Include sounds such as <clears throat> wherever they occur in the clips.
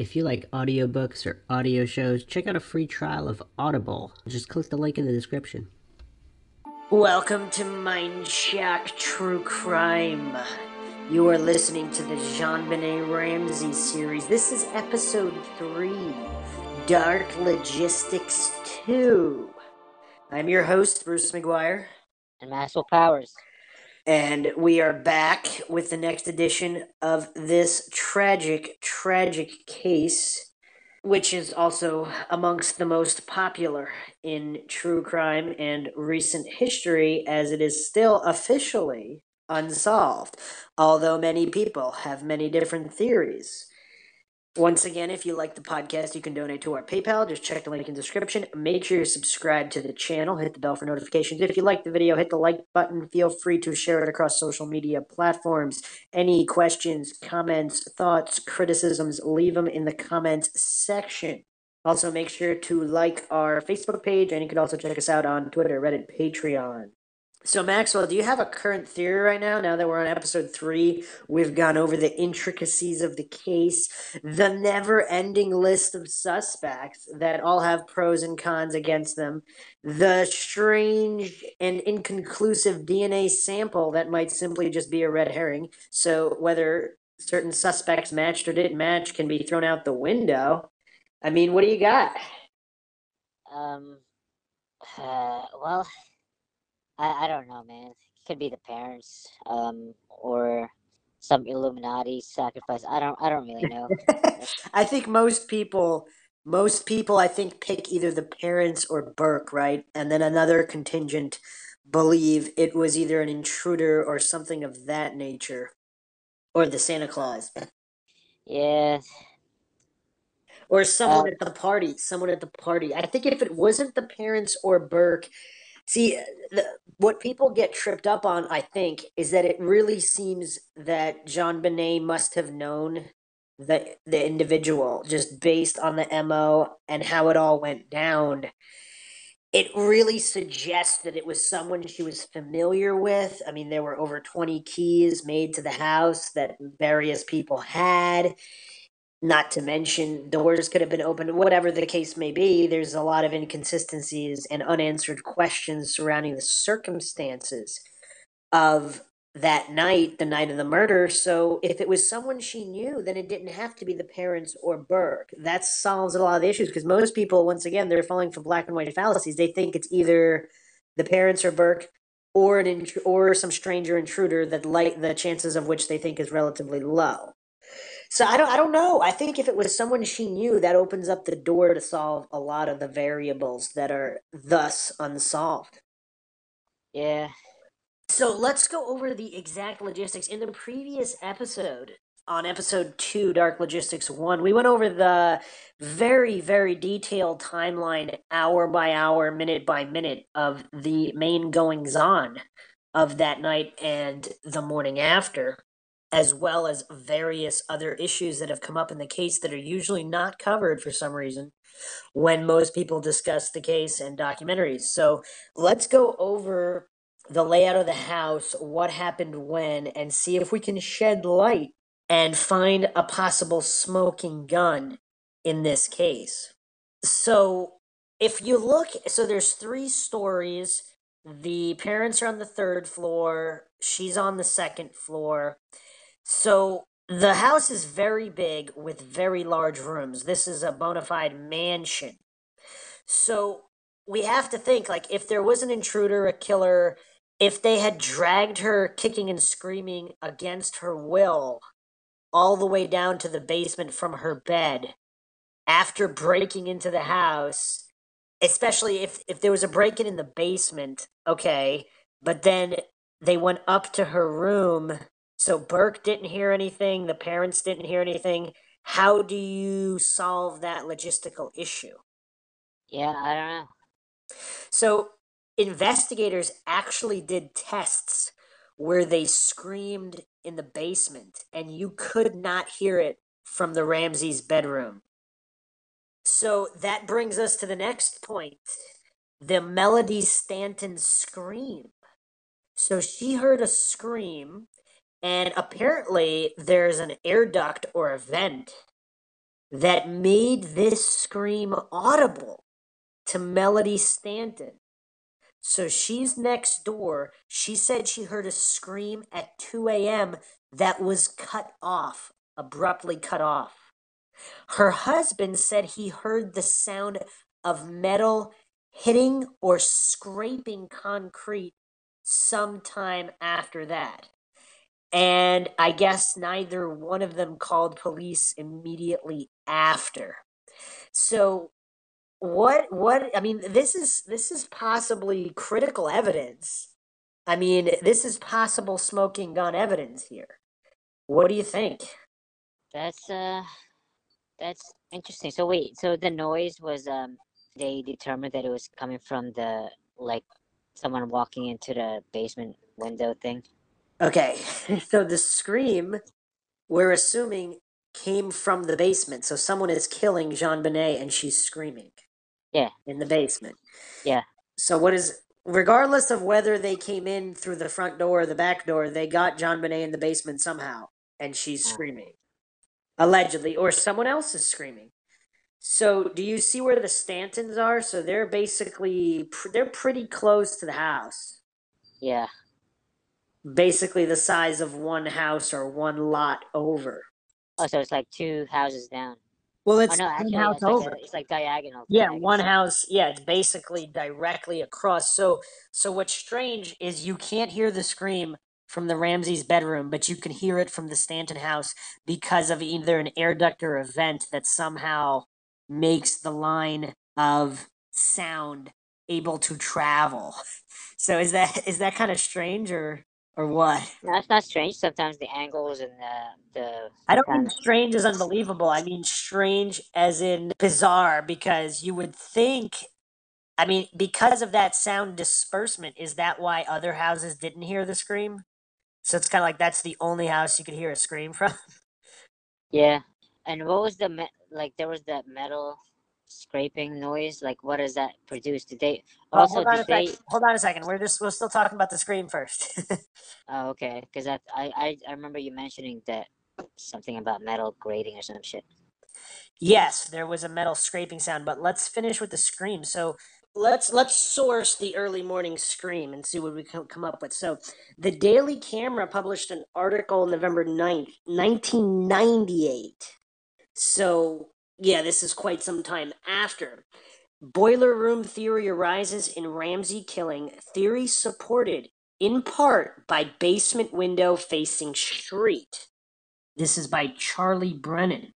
If you like audiobooks or audio shows, check out a free trial of Audible. Just click the link in the description. Welcome to Mindshock True Crime. You are listening to the JonBenét Ramsey series. This is episode 3 Dark Logistics 2. I'm your host, Bruce McGuire. And Maxwell Powers. And we are back with the next edition of this tragic, tragic case, which is also amongst the most popular in true crime and recent history, as it is still officially unsolved, although many people have many different theories. Once again, if you like the podcast, you can donate to our PayPal. Just check the link in the description. Make sure you subscribe to the channel. Hit the bell for notifications. If you like the video, hit the like button. Feel free to share it across social media platforms. Any questions, comments, thoughts, criticisms, leave them in the comments section. Also, make sure to like our Facebook page, and you can also check us out on Twitter, Reddit, Patreon. So, Maxwell, do you have a current theory right now? Now that we're on episode three, we've gone over the intricacies of the case, the never ending list of suspects that all have pros and cons against them, the strange and inconclusive DNA sample that might simply just be a red herring. So, whether certain suspects matched or didn't match can be thrown out the window. I mean, what do you got? Um, uh, <sighs> well. I, I don't know, man. It could be the parents, um, or some Illuminati sacrifice. I don't I don't really know. <laughs> I think most people most people I think pick either the parents or Burke, right? And then another contingent believe it was either an intruder or something of that nature. Or the Santa Claus. Yeah. Or someone uh, at the party. Someone at the party. I think if it wasn't the parents or Burke, See, the, what people get tripped up on, I think, is that it really seems that JonBenét must have known the the individual just based on the mo and how it all went down. It really suggests that it was someone she was familiar with. I mean, there were over 20 keys made to the house that various people had not to mention doors could have been opened whatever the case may be there's a lot of inconsistencies and unanswered questions surrounding the circumstances of that night the night of the murder. So if it was someone she knew then it didn't have to be the parents or burke. That solves a lot of the issues because most people once again they're falling for black and white fallacies. They think it's either the parents or burke or an or some stranger intruder that light the chances of which they think is relatively low so I don't I don't know. I think if it was someone she knew, that opens up the door to solve a lot of the variables that are thus unsolved. Yeah. So let's go over the exact logistics. In the previous episode, on episode two, Dark Logistics One, we went over the very, very detailed timeline, hour by hour, minute by minute, of the main goings on of that night and the morning after as well as various other issues that have come up in the case that are usually not covered for some reason when most people discuss the case and documentaries. So let's go over the layout of the house, what happened when, and see if we can shed light and find a possible smoking gun in this case. So if you look, so there's three stories. The parents are on the third floor, she's on the second floor so the house is very big with very large rooms. This is a bona fide mansion. So we have to think like if there was an intruder, a killer, if they had dragged her kicking and screaming against her will all the way down to the basement from her bed after breaking into the house, especially if if there was a break-in in the basement, okay, but then they went up to her room so Burke didn't hear anything, the parents didn't hear anything. How do you solve that logistical issue? Yeah, I don't know. So investigators actually did tests where they screamed in the basement and you could not hear it from the Ramsey's bedroom. So that brings us to the next point. The Melody Stanton scream. So she heard a scream and apparently there's an air duct or a vent that made this scream audible to Melody Stanton. So she's next door. She said she heard a scream at 2 a.m. that was cut off, abruptly cut off. Her husband said he heard the sound of metal hitting or scraping concrete sometime after that. And I guess neither one of them called police immediately after. So what what I mean this is this is possibly critical evidence. I mean, this is possible smoking gun evidence here. What do you think? That's uh that's interesting. So wait, so the noise was um they determined that it was coming from the like someone walking into the basement window thing. Okay. <laughs> So the scream we're assuming came from the basement. So someone is killing JonBenét and she's screaming. Yeah. In the basement. Yeah. So what is regardless of whether they came in through the front door or the back door, they got JonBenét in the basement somehow and she's screaming. Allegedly or someone else is screaming. So do you see where the Stantons are? So they're basically pr- they're pretty close to the house. Yeah. Basically the size of one house or one lot over. Oh, so it's like two houses down. Well, Oh it's no, one actually, house it's like, over. a, it's like diagonal. Yeah, diagonal. one house. Yeah, it's basically directly across. So, so what's strange is you can't hear the scream from the Ramsey's bedroom, but you can hear it from the Stanton house because of either an air duct or a vent that somehow makes the line of sound able to travel. <laughs> So, is that is that kind of strange or or what? No, it's not strange. Sometimes the angles and the the. I don't mean strange as unbelievable. I mean strange as in bizarre because you would think I mean because of that sound disbursement is that why other houses didn't hear the scream? So it's kind of like that's the only house you could hear a scream from. Yeah, and what was the me- like? There was that metal scraping noise. Like, what does that produce? Did they Well, also hold on they? second. Hold on a second. We're just we're still talking about the scream first. <laughs> Oh, okay. Because I, I I I remember you mentioning that something about metal grating or some shit. Yes, there was a metal scraping sound, but let's finish with the scream. So let's let's source the early morning scream and see what we can come up with. So the Daily Camera published an article November 9th, 1998. So yeah, this is quite some time after. Boiler room theory arises in Ramsey killing, theory supported in part by basement window facing street. This is by Charlie Brennan.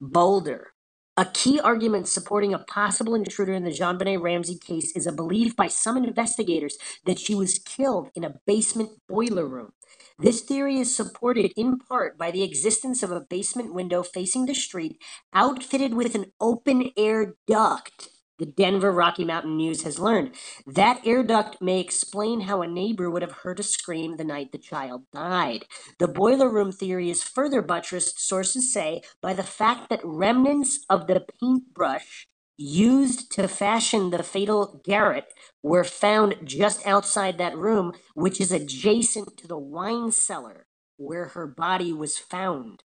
Boulder. A key argument supporting a possible intruder in the JonBenét Ramsey case is a belief by some investigators that she was killed in a basement boiler room. This theory is supported in part by the existence of a basement window facing the street outfitted with an open air duct. The Denver Rocky Mountain News has learned that air duct may explain how a neighbor would have heard a scream the night the child died. The boiler room theory is further buttressed, sources say, by the fact that remnants of the paintbrush used to fashion the fatal garrote were found just outside that room, which is adjacent to the wine cellar where her body was found.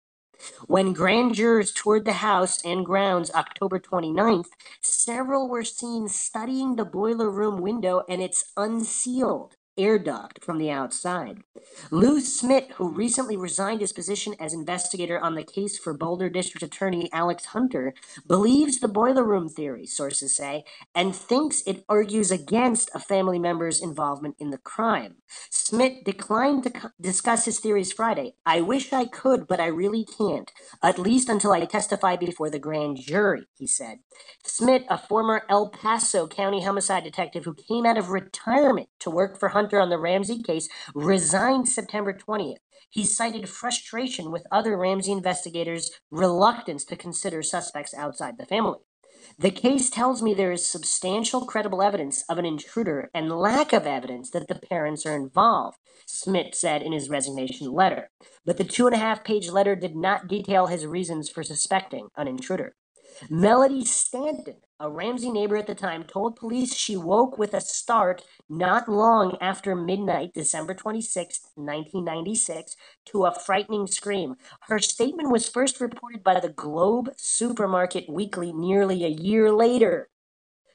When grand jurors toured the house and grounds October 29th, several were seen studying the boiler room window and its unsealed air duct from the outside. Lou Smith, who recently resigned his position as investigator on the case for Boulder District Attorney Alex Hunter, believes the boiler room theory, sources say, and thinks it argues against a family member's involvement in the crime. Smith declined to discuss his theories Friday. I wish I could, but I really can't, at least until I testify before the grand jury, he said. Smith, a former El Paso County homicide detective who came out of retirement to work for Hunter on the Ramsey case, resigned September 20th. He cited frustration with other Ramsey investigators' reluctance to consider suspects outside the family. The case tells me there is substantial credible evidence of an intruder and lack of evidence that the parents are involved, Smith said in his resignation letter. But the two and a half page letter did not detail his reasons for suspecting an intruder. Melody Stanton, a Ramsey neighbor at the time, told police she woke with a start not long after midnight, December 26, 1996, to a frightening scream. Her statement was first reported by the Globe Supermarket Weekly nearly a year later.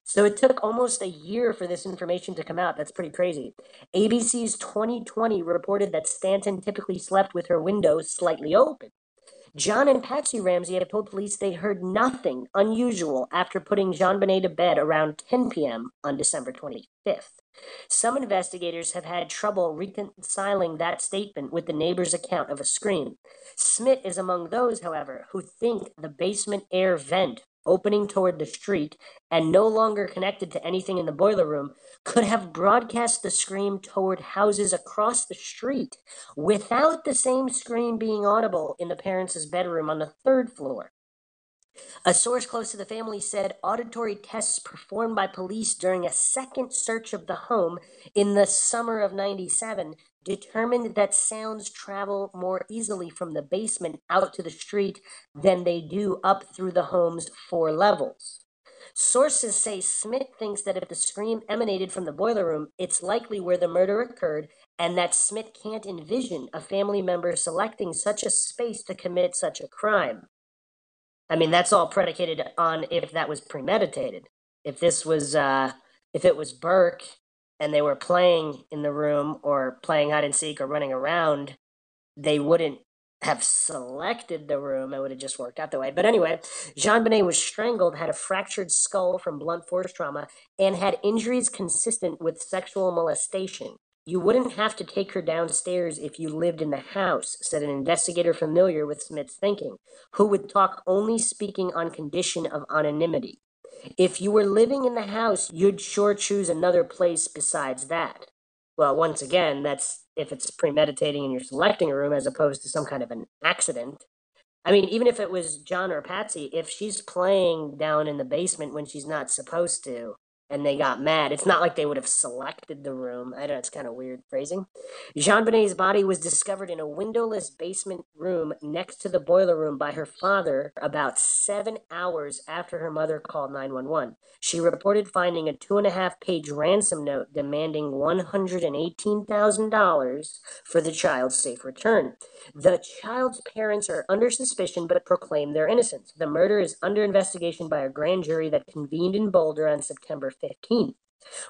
So it took almost a year for this information to come out. That's pretty crazy. ABC's 2020 reported that Stanton typically slept with her windows slightly open. John and Patsy Ramsey have told police they heard nothing unusual after putting JonBenét to bed around 10 p.m. on December 25th. Some investigators have had trouble reconciling that statement with the neighbor's account of a scream. Smith is among those, however, who think the basement air vent opening toward the street and no longer connected to anything in the boiler room, could have broadcast the scream toward houses across the street without the same scream being audible in the parents' bedroom on the third floor. A source close to the family said auditory tests performed by police during a second search of the home in the summer of 97 determined that sounds travel more easily from the basement out to the street than they do up through the home's four levels. Sources say Smith thinks that if the scream emanated from the boiler room, it's likely where the murder occurred, and that Smith can't envision a family member selecting such a space to commit such a crime. I mean, that's all predicated on if that was premeditated. If this was, uh, if it was Burke and they were playing in the room or playing hide and seek or running around, they wouldn't have selected the room. It would have just worked out that way. But anyway, JonBenét was strangled, had a fractured skull from blunt force trauma, and had injuries consistent with sexual molestation. You wouldn't have to take her downstairs if you lived in the house, said an investigator familiar with Smith's thinking, who would talk only speaking on condition of anonymity. If you were living in the house, you'd sure choose another place besides that. Well, once again, that's if it's premeditating and you're selecting a room as opposed to some kind of an accident. I mean, even if it was John or Patsy, if she's playing down in the basement when she's not supposed to, and they got mad. It's not like they would have selected the room. I know it's kind of weird phrasing. JonBenét's body was discovered in a windowless basement room next to the boiler room by her father about seven hours after her mother called 911. She reported finding a two and a half page ransom note demanding $118,000 for the child's safe return. The child's parents are under suspicion but proclaim their innocence. The murder is under investigation by a grand jury that convened in Boulder on September 15th.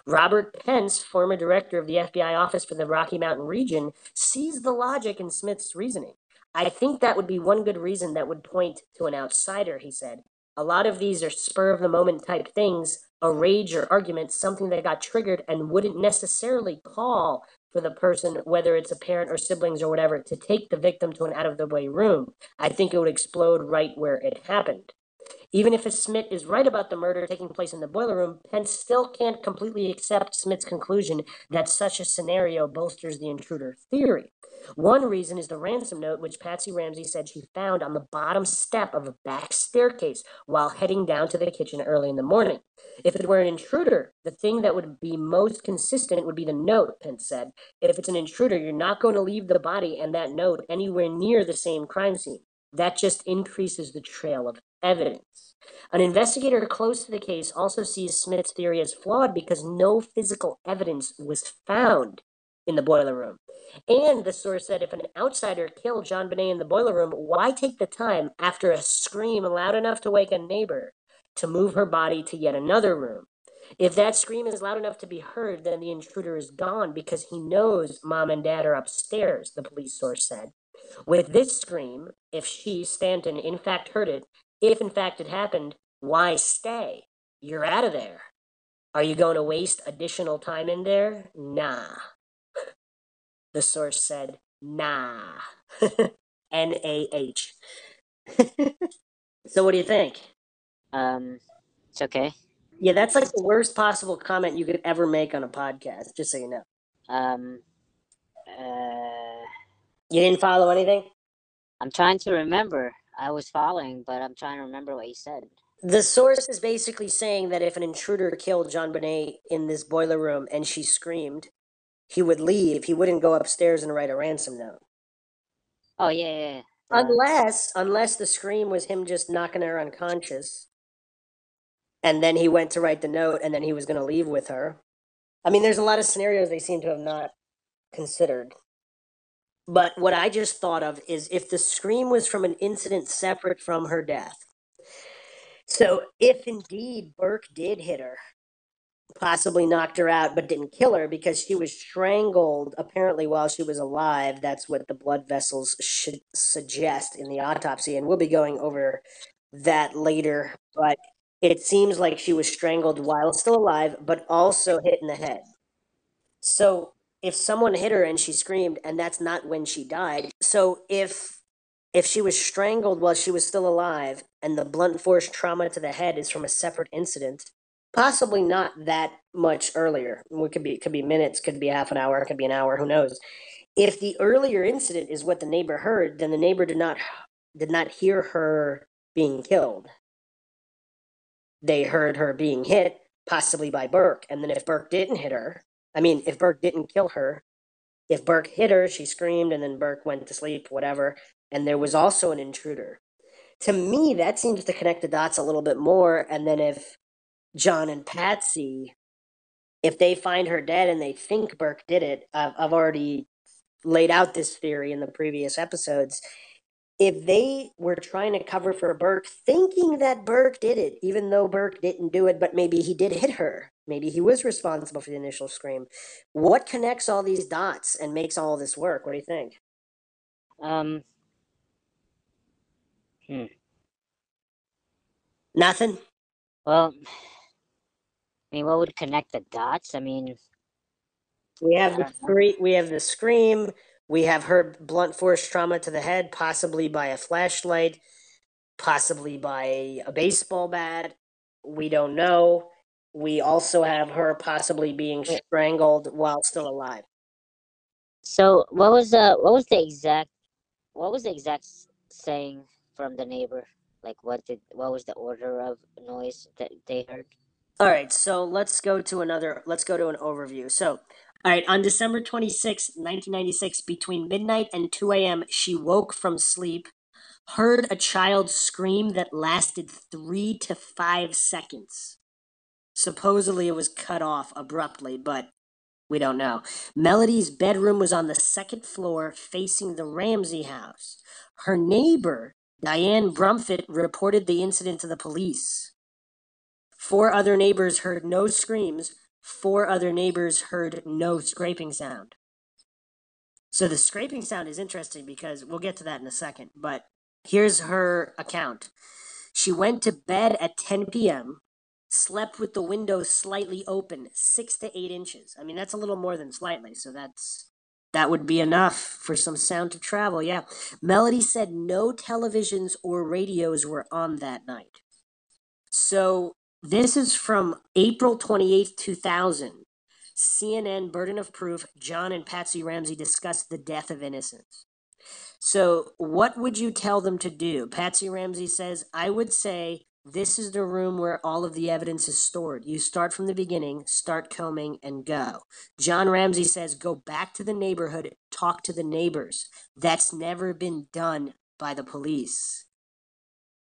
Robert Pence, former director of the FBI Office for the Rocky Mountain region, sees the logic in Smith's reasoning. I think that would be one good reason that would point to an outsider, he said. A lot of these are spur of the moment type things, a rage or argument, something that got triggered and wouldn't necessarily call for the person, whether it's a parent or siblings or whatever, to take the victim to an out of the way room. I think it would explode right where it happened. Even if Smith is right about the murder taking place in the boiler room, Pence still can't completely accept Smith's conclusion that such a scenario bolsters the intruder theory. One reason is the ransom note, which Patsy Ramsey said she found on the bottom step of a back staircase while heading down to the kitchen early in the morning. If it were an intruder, the thing that would be most consistent would be the note, Pence said. If it's an intruder, you're not going to leave the body and that note anywhere near the same crime scene. That just increases the trail of evidence. An investigator close to the case also sees Smith's theory as flawed because no physical evidence was found in the boiler room. And the source said if an outsider killed JonBenét in the boiler room, why take the time after a scream loud enough to wake a neighbor to move her body to yet another room? If that scream is loud enough to be heard, then the intruder is gone because he knows mom and dad are upstairs, the police source said. With this scream, if she, Stanton, in fact heard it, if in fact it happened, why stay? You're out of there. Are you going to waste additional time in there? Nah. <laughs> The source said, nah. <laughs> N A H. <laughs> so, what do you think? Um, it's okay. Yeah, that's like the worst possible comment you could ever make on a podcast, just so you know. Um, uh, You didn't follow anything? I'm trying to remember. I was following, but I'm trying to remember what you said. The source is basically saying that if an intruder killed JonBenét in this boiler room and she screamed, he would leave. He wouldn't go upstairs and write a ransom note. Oh yeah, yeah. yeah. Unless, unless the scream was him just knocking her unconscious and then he went to write the note, and then he was going to leave with her. I mean, there's a lot of scenarios they seem to have not considered. But what I just thought of is if the scream was from an incident separate from her death. So if indeed Burke did hit her, possibly knocked her out, but didn't kill her because she was strangled apparently while she was alive. That's what the blood vessels should suggest in the autopsy. And we'll be going over that later. But it seems like she was strangled while still alive, but also hit in the head. So if someone hit her and she screamed, and that's not when she died. So if if she was strangled while she was still alive and the blunt force trauma to the head is from a separate incident, possibly not that much earlier. It could be it could be minutes, could be half an hour, it could be an hour, who knows. If the earlier incident is what the neighbor heard, then the neighbor did not did not hear her being killed. They heard her being hit, possibly by Burke. And then if Burke didn't hit her, I mean, if Burke didn't kill her, if Burke hit her, she screamed, and then Burke went to sleep, whatever. And there was also an intruder. To me, that seems to connect the dots a little bit more. And then if John and Patsy, if they find her dead and they think Burke did it, I've, I've already laid out this theory in the previous episodes. If they were trying to cover for Burke, thinking that Burke did it, even though Burke didn't do it, but maybe he did hit her, maybe he was responsible for the initial scream. What connects all these dots and makes all this work? What do you think? Um. Hmm. Nothing. Well, I mean, what would connect the dots? I mean, we have the scream. We have the scream. We have her blunt force trauma to the head, possibly by a flashlight, possibly by a baseball bat. We don't know. We also have her possibly being strangled while still alive. So, what was the what was the exact what was the exact saying from the neighbor? Like, what did what was the order of noise that they heard? All right, so let's go to another, let's go to an overview. So, all right, on December 26, 1996, between midnight and 2 a.m., she woke from sleep, heard a child scream that lasted three to five seconds. Supposedly it was cut off abruptly, but we don't know. Melody's bedroom was on the second floor facing the Ramsey house. Her neighbor, Diane Brumfitt, reported the incident to the police. Four other neighbors heard no screams. Four other neighbors heard no scraping sound. So the scraping sound is interesting because we'll get to that in a second. But here's her account. She went to bed at 10 p.m., slept with the window slightly open, six to eight inches. I mean, that's a little more than slightly. So that's that would be enough for some sound to travel. Yeah. Melody said no televisions or radios were on that night. So this is from April 28th, 2000. CNN Burden of Proof, John and Patsy Ramsey discussed the death of innocence. So, what would you tell them to do? Patsy Ramsey says, I would say this is the room where all of the evidence is stored. You start from the beginning, start combing, and go. John Ramsey says, go back to the neighborhood, talk to the neighbors. That's never been done by the police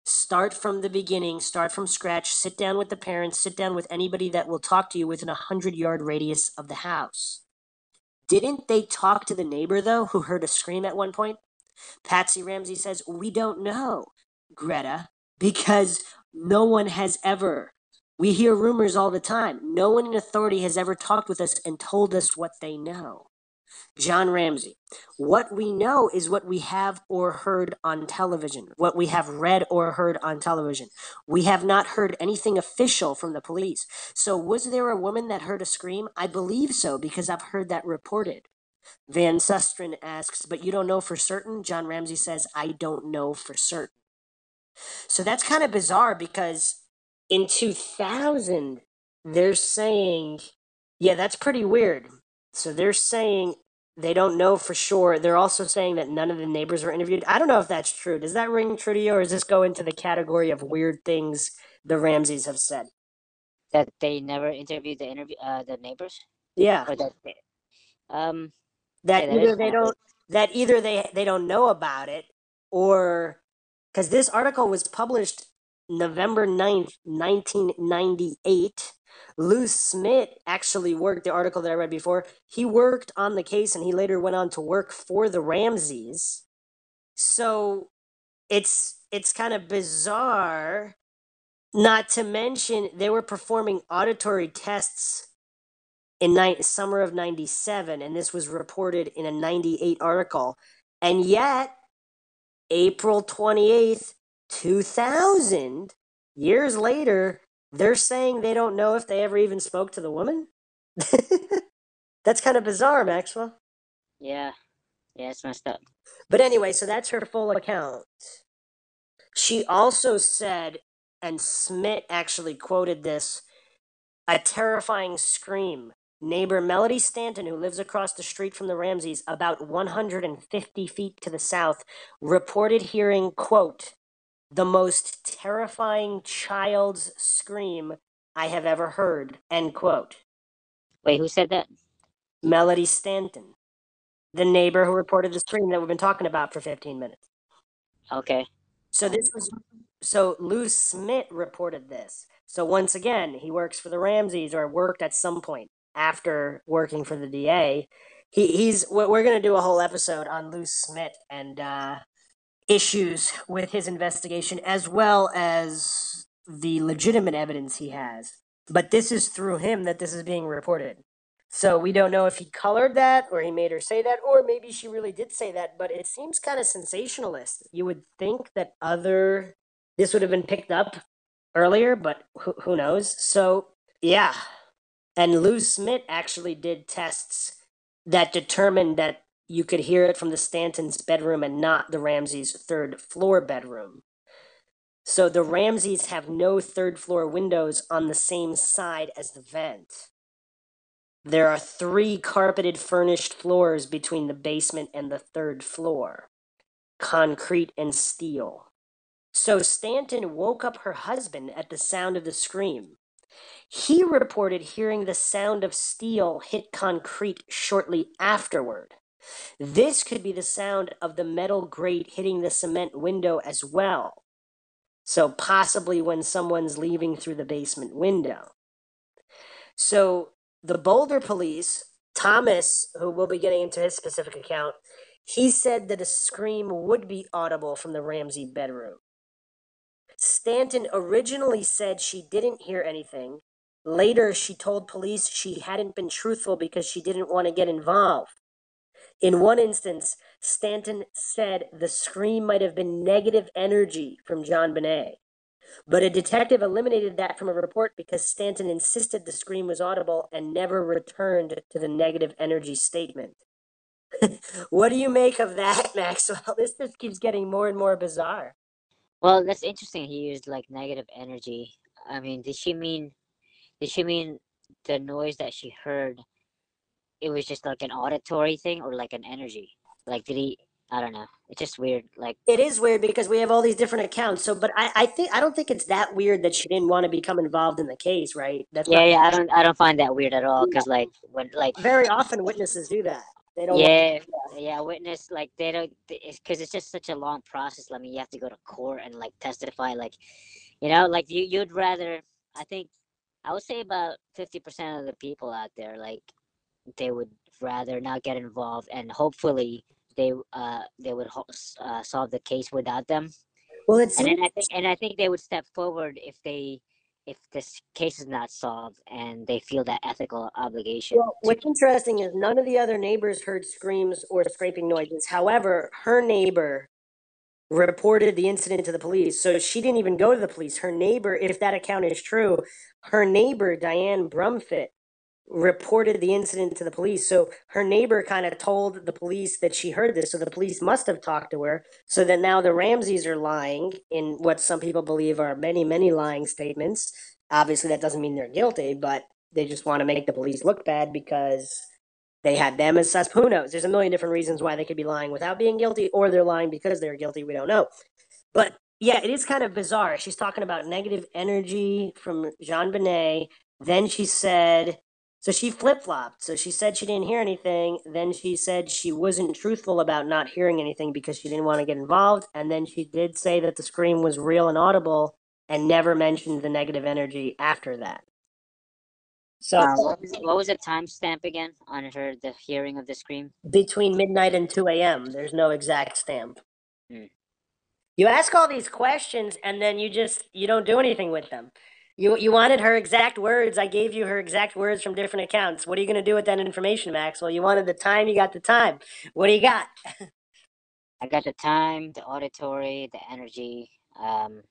start from the beginning, start from scratch, sit down with the parents, sit down with anybody that will talk to you within a 100 yard radius of the house. Didn't they talk to the neighbor, though, who heard a scream at one point? Patsy Ramsey says, We don't know, Greta, because no one has ever. We hear rumors all the time. No one in authority has ever talked with us and told us what they know. John Ramsey. What we know is what we have or heard on television, what we have read or heard on television. We have not heard anything official from the police. So, was there a woman that heard a scream? I believe so because I've heard that reported. Van Susteren asks, but you don't know for certain? John Ramsey says, I don't know for certain. So that's kind of bizarre because in 2000, they're saying, yeah, that's pretty weird. So they're saying they don't know for sure. They're also saying that none of the neighbors were interviewed. I don't know if that's true. Does that ring true to you, or does this go into the category of weird things the Ramseys have said? That they never interviewed the interview uh, the neighbors. Yeah. Or that um. That yeah, that either they don't that either they they don't know about it, or because this article was published November 9th, 1998. Lou Smit actually worked the article that I read before. He worked on the case and he later went on to work for the Ramseys. So it's it's kind of bizarre not to mention they were performing auditory tests in ni- summer of 97 and this was reported in a 98 article and yet April 28th 2000 years later they're saying they don't know if they ever even spoke to the woman? <laughs> That's kind of bizarre Maxwell. Yeah, yeah, it's messed up. but anyway so that's her full account. She also said and Smit actually quoted this a terrifying scream Neighbor Melody Stanton, who lives across the street from the Ramseys, about 150 feet to the south, reported hearing, quote, the most terrifying child's scream I have ever heard, end quote. Wait, who said that? Melody Stanton, the neighbor who reported the scream that we've been talking about for 15 minutes. Okay. So this was so Lou Smit reported this. So once again, he works for the Ramseys or worked at some point after working for the DA. He, he's we're we're gonna do a whole episode on Lou Smit and uh, issues with his investigation as well as the legitimate evidence he has. But this is through him that this is being reported. So we don't know if he colored that or he made her say that, or maybe she really did say that, but it seems kind of sensationalist. You would think that other this would have been picked up earlier, but who, who knows? So yeah. And Lou Smit actually did tests that determined that you could hear it from the Stanton's bedroom and not the Ramsey's third floor bedroom. So the Ramseys have no third floor windows on the same side as the vent. There are three carpeted furnished floors between the basement and the third floor concrete and steel. So Stanton woke up her husband at the sound of the scream. He reported hearing the sound of steel hit concrete shortly afterward. This could be the sound of the metal grate hitting the cement window as well. So, possibly when someone's leaving through the basement window. So, the Boulder police, Thomas, who we'll be getting into his specific account, he said that a scream would be audible from the Ramsey bedroom. Stanton originally said she didn't hear anything. Later, she told police she hadn't been truthful because she didn't want to get involved. In one instance, Stanton said the scream might have been negative energy from JonBenét. But a detective eliminated that from a report because Stanton insisted the scream was audible and never returned to the negative energy statement. <laughs> what do you make of that, <laughs> Maxwell? This just keeps getting more and more bizarre. Well, that's interesting. He used like negative energy. I mean, did she mean? Did she mean the noise that she heard? It was just like an auditory thing, or like an energy. Like, did he? I don't know. It's just weird. Like, It is weird because we have all these different accounts. So, but I, I think I don't think it's that weird that she didn't want to become involved in the case, right? That's yeah, yeah. I don't, I don't find that weird at all. Cause like when, like, very often witnesses do that. They don't. yeah, yeah. Witness, like, they don't. Because it's just such a long process. I mean, you have to go to court and like testify. Like, you know, like you, you'd rather. I think I would say about fifty percent of the people out there, like, they would rather not get involved, and hopefully they, uh, they would uh, solve the case without them. Well, it's and then I think and I think they would step forward if they if this case is not solved and they feel that ethical obligation. Well, what's interesting is none of the other neighbors heard screams or scraping noises. However, her neighbor reported the incident to the police. So she didn't even go to the police. Her neighbor, if that account is true, her neighbor, Diane Brumfit, reported the incident to the police. So her neighbor kind of told the police that she heard this. So the police must have talked to her. So that now the Ramseys are lying in what some people believe are many, many lying statements. Obviously, that doesn't mean they're guilty, but they just want to make the police look bad because they had them as sus. Who knows? There's a million different reasons why they could be lying without being guilty, or they're lying because they're guilty. We don't know. But yeah, it is kind of bizarre. She's talking about negative energy from JonBenét. Then she said, so she flip flopped. So she said she didn't hear anything. Then she said she wasn't truthful about not hearing anything because she didn't want to get involved. And then she did say that the scream was real and audible and never mentioned the negative energy after that. So Uh, what was what was the timestamp again on her the hearing of the scream? between midnight and 2 a.m., there's no exact stamp. Hmm. You ask all these questions and then you just you don't do anything with them. You you wanted her exact words. I gave you her exact words from different accounts. What are you going to do with that information, Maxwell? You wanted the time, you got the time. What do you got? I got the time, the auditory, the energy. Um,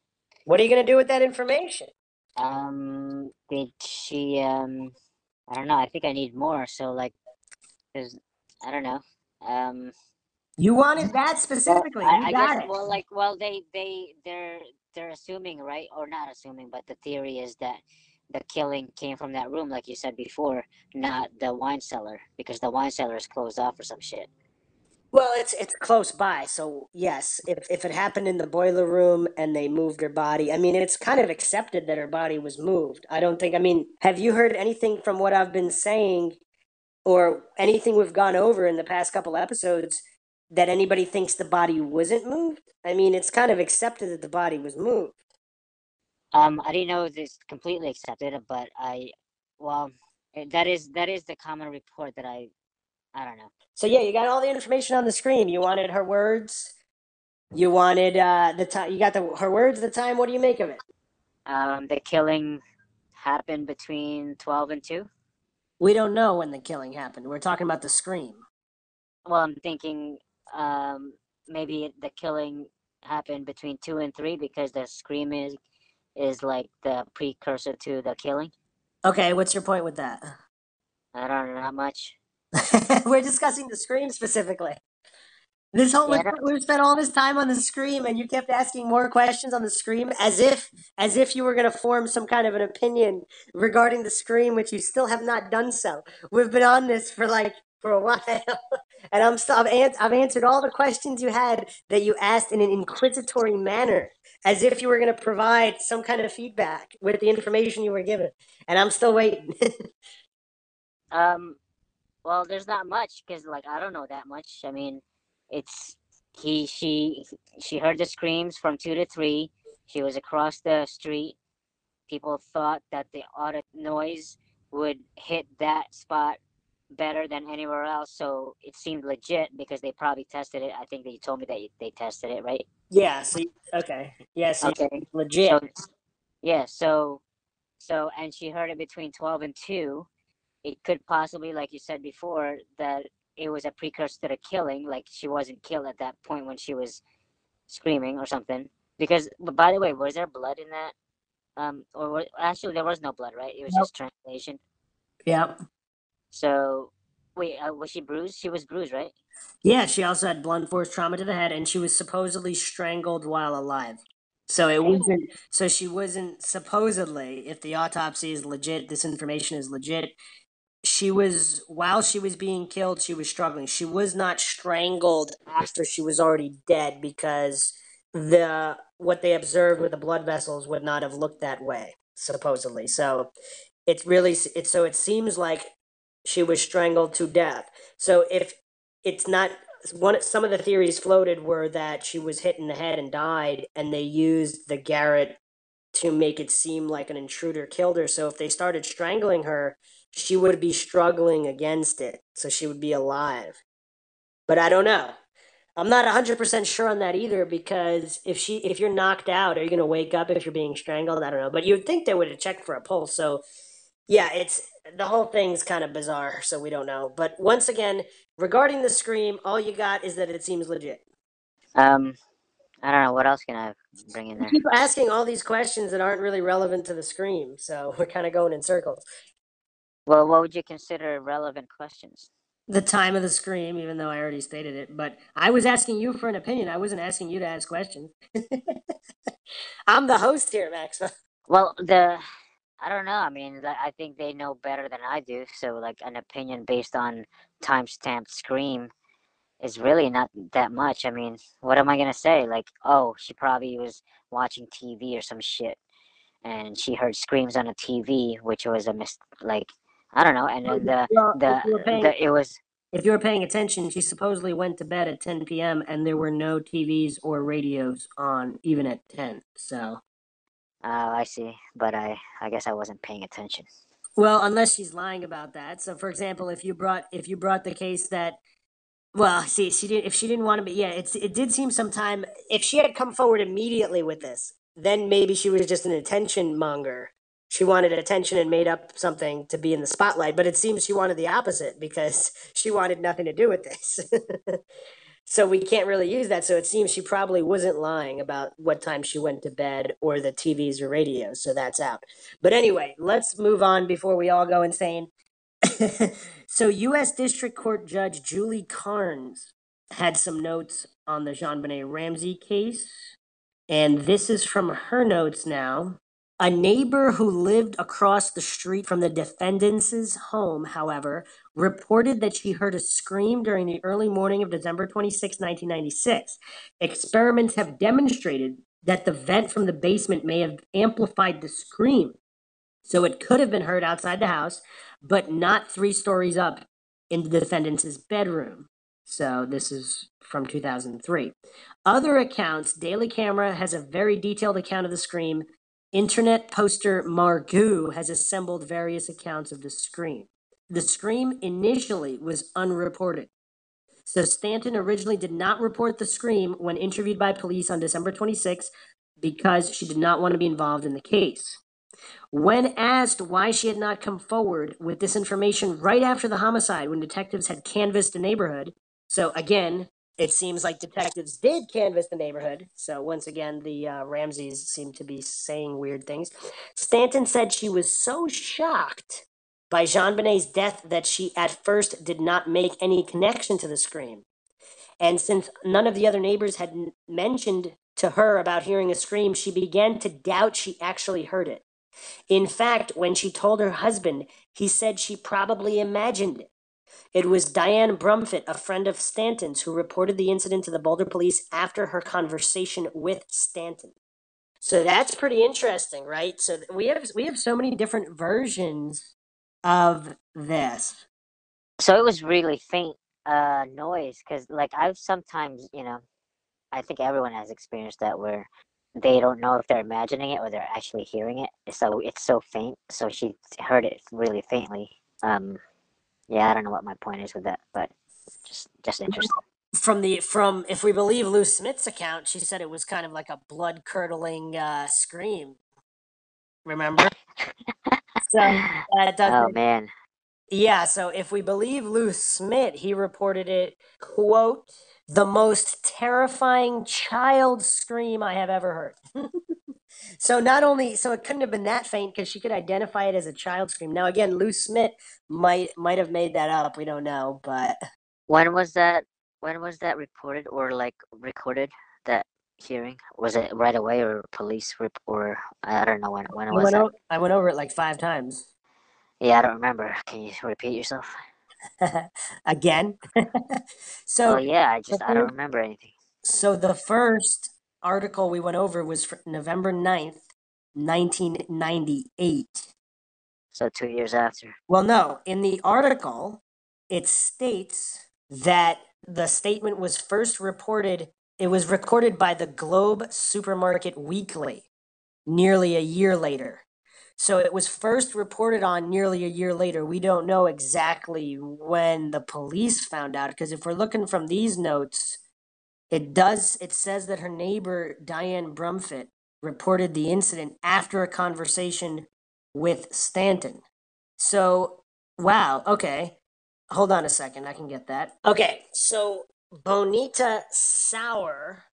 What are you going to do with that information? um, did she? Um, I don't know. I think I need more. So like, there's, I don't know. Um, You wanted that specifically. I, you I got guess. it. Well, like, well, they they they're they're assuming, right? Or not assuming, but the theory is that the killing came from that room, like you said before, not the wine cellar, because the wine cellar is closed off or some shit. Well, it's it's close by, so yes. If if it happened in the boiler room and they moved her body, I mean, it's kind of accepted that her body was moved. I don't think. I mean, have you heard anything from what I've been saying, or anything we've gone over in the past couple episodes that anybody thinks the body wasn't moved? I mean, it's kind of accepted that the body was moved. Um, I didn't know this completely accepted, but I, well, eh, that is that is the common report that I, I don't know. So yeah, you got all the information on the screen. You wanted her words. You wanted uh, the time. You got the her words. The time. What do you make of it? Um, the killing happened between twelve and two. We don't know when the killing happened. We're talking about the scream. Well, I'm thinking, um, maybe the killing happened between two and three because the scream is is like the precursor to the killing. Okay, what's your point with that? I don't know, not much. <laughs> We're discussing the scream specifically. This whole Yeah, we spent all this time on the scream, and you kept asking more questions on the scream, as if as if you were going to form some kind of an opinion regarding the scream, which you still have not done so. We've been on this for like for a while, <laughs> and I'm still I've, an- I've answered all the questions you had that you asked in an inquisitory manner, as if you were going to provide some kind of feedback with the information you were given, and I'm still waiting. <laughs> Um, well, there's not much because like I don't know that much. I mean, it's he she she heard the screams from two to three. She was across the street. People thought that the audit noise would hit that spot better than anywhere else, so it seemed legit because they probably tested it. I think that you told me that you- they tested it, right? yeah. So okay. Yeah. So Okay. legit. So yeah, so so and she heard it between twelve and two. It could possibly, like you said before, that it was a precursor to the killing. Like she wasn't killed at that point when she was screaming or something. Because, by the way, was there blood in that? Um, or wa- actually, there was no blood, right? It was Nope. just translation. Yep. So, wait, uh, was she bruised? She was bruised, right? Yeah, she also had blunt force trauma to the head, and she was supposedly strangled while alive. So it wasn't. So she wasn't supposedly. If the autopsy is legit, this information is legit. She was while she was being killed. She was struggling. She was not strangled after she was already dead because the what they observed with the blood vessels would not have looked that way supposedly. So it's really it's so it seems like she was strangled to death. So if it's not one some of the theories floated were that she was hit in the head and died and they used the garrote to make it seem like an intruder killed her. So if they started strangling her she would be struggling against it. So she would be alive. But i don't know. I'm not 100% sure on that either because if she if you're knocked out are you going to wake up if you're being strangled? I don't know. But you'd think they would have checked for a pulse. So yeah, it's the whole thing's kind of bizarre, so we don't know. But once again, regarding the scream, all you got is that it seems legit. Um, I don't know. What else can I bring in there? keep asking all these questions that aren't really relevant to the scream, so <laughs> we're kind of going in circles. Well, what would you consider relevant questions? The time of the scream, even though I already stated it, but I was asking you for an opinion. I wasn't asking you to ask questions. <laughs> I'm the host here, Max. Well, the I don't know. I mean, I think they know better than I do. So, like, an opinion based on timestamped scream is really not that much. I mean, what am I gonna say? Like, oh, she probably was watching TV or some shit, and she heard screams on a TV, which was a mis like, I don't know. And then the Well, the, if you were paying, the it was if you were paying attention, she supposedly went to bed at 10 p.m. and there were no TVs or radios on even at 10. So Oh, I see. But I, I guess I wasn't paying attention. Well, unless she's lying about that. So, for example, if you brought if you brought the case that, well, see, she didn't. if she didn't want to be, yeah, it's it did seem sometime if she had come forward immediately with this, then maybe she was just an attention monger. She wanted attention and made up something to be in the spotlight, but it seems she wanted the opposite because <laughs> she wanted nothing to do with this. <laughs> so we can't really use that. So it seems she probably wasn't lying about what time she went to bed or the TVs or radios. So that's out. But anyway, let's move on before we all go insane. <laughs> so U.S. District Court Judge Julie Carnes had some notes on the JonBenét Ramsey case. And this is from her notes now. A neighbor who lived across the street from the defendant's home, however, reported that she heard a scream during the early morning of December 26, 1996. Experiments have demonstrated that the vent from the basement may have amplified the scream. So it could have been heard outside the house, but not three stories up in the defendant's bedroom. So this is from 2003. Other accounts, Daily Camera has a very detailed account of the scream Internet poster Margoo has assembled various accounts of the scream. The scream initially was unreported. So Stanton originally did not report the scream when interviewed by police on December 26 because she did not want to be involved in the case. When asked why she had not come forward with this information right after the homicide when detectives had canvassed the neighborhood, so again, it seems like detectives did canvass the neighborhood. So once again, the uh, Ramseys seem to be saying weird things. Stanton said she was so shocked by JonBenét's death that she at first did not make any connection to the scream. And since none of the other neighbors had mentioned to her about hearing a scream, she began to doubt she actually heard it. In fact, when she told her husband, he said she probably imagined it. It was Diane Brumfitt, a friend of Stanton's, who reported the incident to the Boulder police after her conversation with Stanton. So that's pretty interesting, right? So we have we have so many different versions of this. So it was really faint uh, noise because, like, I've sometimes, you know, I think everyone has experienced that where they don't know if they're imagining it or they're actually hearing it. So it's so faint. So she heard it really faintly. Um, yeah, I don't know what my point is with that, but just just interesting. From the from if we believe Lou Smith's account, she said it was kind of like a blood curdling uh, scream. Remember? <laughs> so uh, oh man. Yeah, so if we believe Lou Smith, he reported it, quote, the most terrifying child scream I have ever heard. <laughs> So not only so it couldn't have been that faint because she could identify it as a child scream. Now again, Lou Smith might might have made that up. We don't know, but when was that? When was that reported or like recorded? That hearing was it right away or police rip or I don't know when when it was. Went I went over it like five times. Yeah, I don't remember. Can you repeat yourself? <laughs> Again. <laughs> so oh yeah, I just I don't remember anything. So the first article we went over was November 9th, 1998. So two years after. Well, no. In the article, it states that the statement was first reported, it was recorded by the Globe Supermarket Weekly nearly a year later. So it was first reported on nearly a year later. We don't know exactly when the police found out because if we're looking from these notes, it does, it says that her neighbor, Diane Brumfitt, reported the incident after a conversation with Stanton. So, wow, okay. Hold on a second, I can get that. Okay, so Bonita Sauer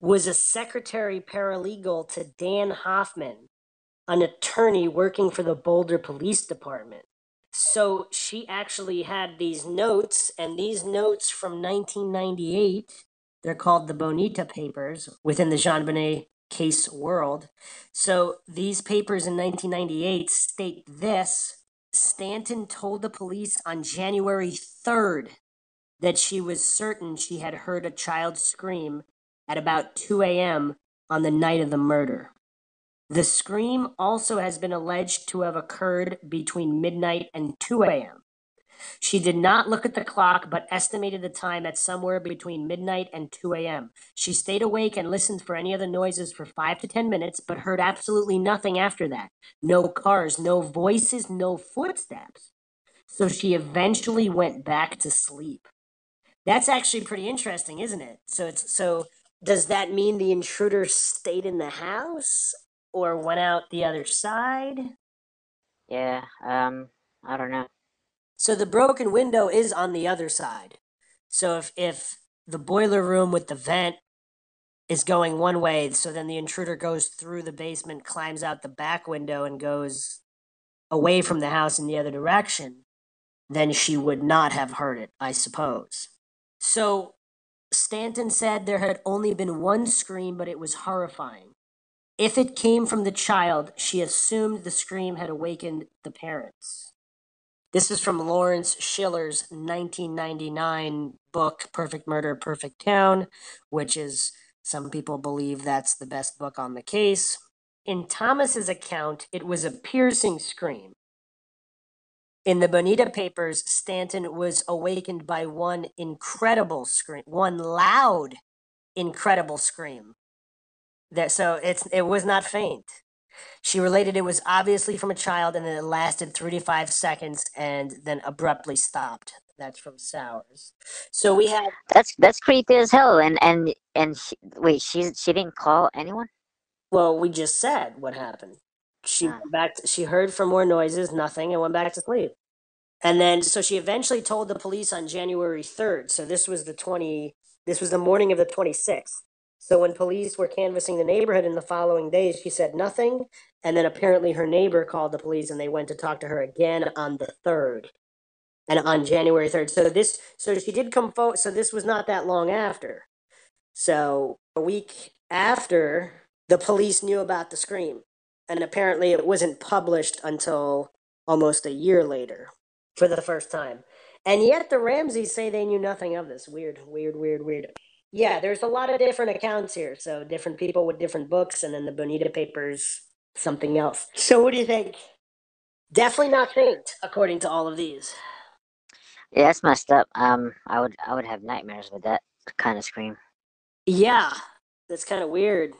was a secretary paralegal to Dan Hoffman, an attorney working for the Boulder Police Department. So she actually had these notes, and these notes from 1998 they're called the Bonita Papers within the JonBenét case world. So these papers in 1998 state this Stanton told the police on January 3rd that she was certain she had heard a child scream at about 2 a.m. on the night of the murder. The scream also has been alleged to have occurred between midnight and 2 a.m. She did not look at the clock, but estimated the time at somewhere between midnight and 2 a.m. She stayed awake and listened for any other noises for five to 10 minutes, but heard absolutely nothing after that. No cars, no voices, no footsteps. So she eventually went back to sleep. That's actually pretty interesting, isn't it? So it's so does that mean the intruder stayed in the house or went out the other side? Yeah, um, I don't know. So the broken window is on the other side. So if if the boiler room with the vent is going one way, so then the intruder goes through the basement, climbs out the back window and goes away from the house in the other direction, then she would not have heard it, I suppose. So Stanton said there had only been one scream, but it was horrifying. If it came from the child, she assumed the scream had awakened the parents. This is from Lawrence Schiller's 1999 book, Perfect Murder, Perfect Town, which is, some people believe that's the best book on the case. In Thomas's account, it was a piercing scream. In the Bonita papers, Stanton was awakened by one incredible scream, one loud, incredible scream. That so it's it was not faint. She related it was obviously from a child, and then it lasted three to five seconds, and then abruptly stopped. That's from Sauer's. So we have That's that's creepy as hell. And and and she, wait, she she didn't call anyone. well, we just said what happened. She Ah. went back. To, she heard for more noises, nothing, and went back to sleep. And then, so she eventually told the police on January third. So this was the twenty. This was the morning of the twenty sixth. So when police were canvassing the neighborhood in the following days, she said nothing. And then apparently her neighbor called the police, and they went to talk to her again on the third, and on January third. So this, so she did come forward. So this was not that long after. So a week after, the police knew about the scream, and apparently it wasn't published until almost a year later for the first time. And yet the Ramseys say they knew nothing of this. Weird, weird, weird, weird. Yeah, there's a lot of different accounts here. So different people with different books, and then the Bonita papers, something else. So what do you think? Definitely not faint, according to all of these. Yeah, that's messed up. Um, I would I would have nightmares with that kind of scream. Yeah, that's kind of weird.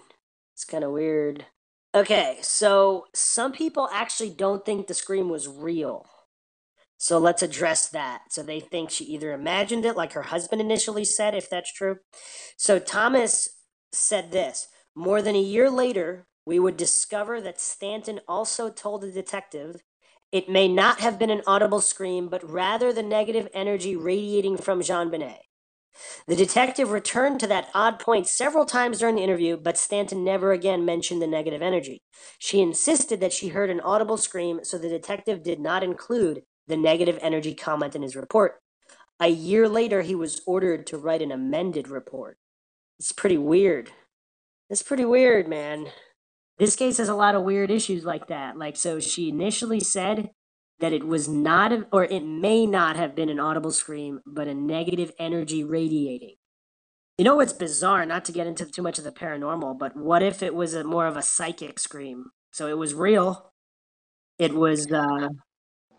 It's kind of weird. Okay, so some people actually don't think the scream was real. So let's address that. So they think she either imagined it, like her husband initially said, if that's true. So Thomas said this More than a year later, we would discover that Stanton also told the detective it may not have been an audible scream, but rather the negative energy radiating from JonBenét. The detective returned to that odd point several times during the interview, but Stanton never again mentioned the negative energy. She insisted that she heard an audible scream, so the detective did not include the negative energy comment in his report. A year later, he was ordered to write an amended report. It's pretty weird. It's pretty weird, man. This case has a lot of weird issues like that. Like, so she initially said that it was not, or it may not have been an audible scream, but a negative energy radiating. You know what's bizarre? Not to get into too much of the paranormal, but what if it was a more of a psychic scream? So it was real. It was, uh,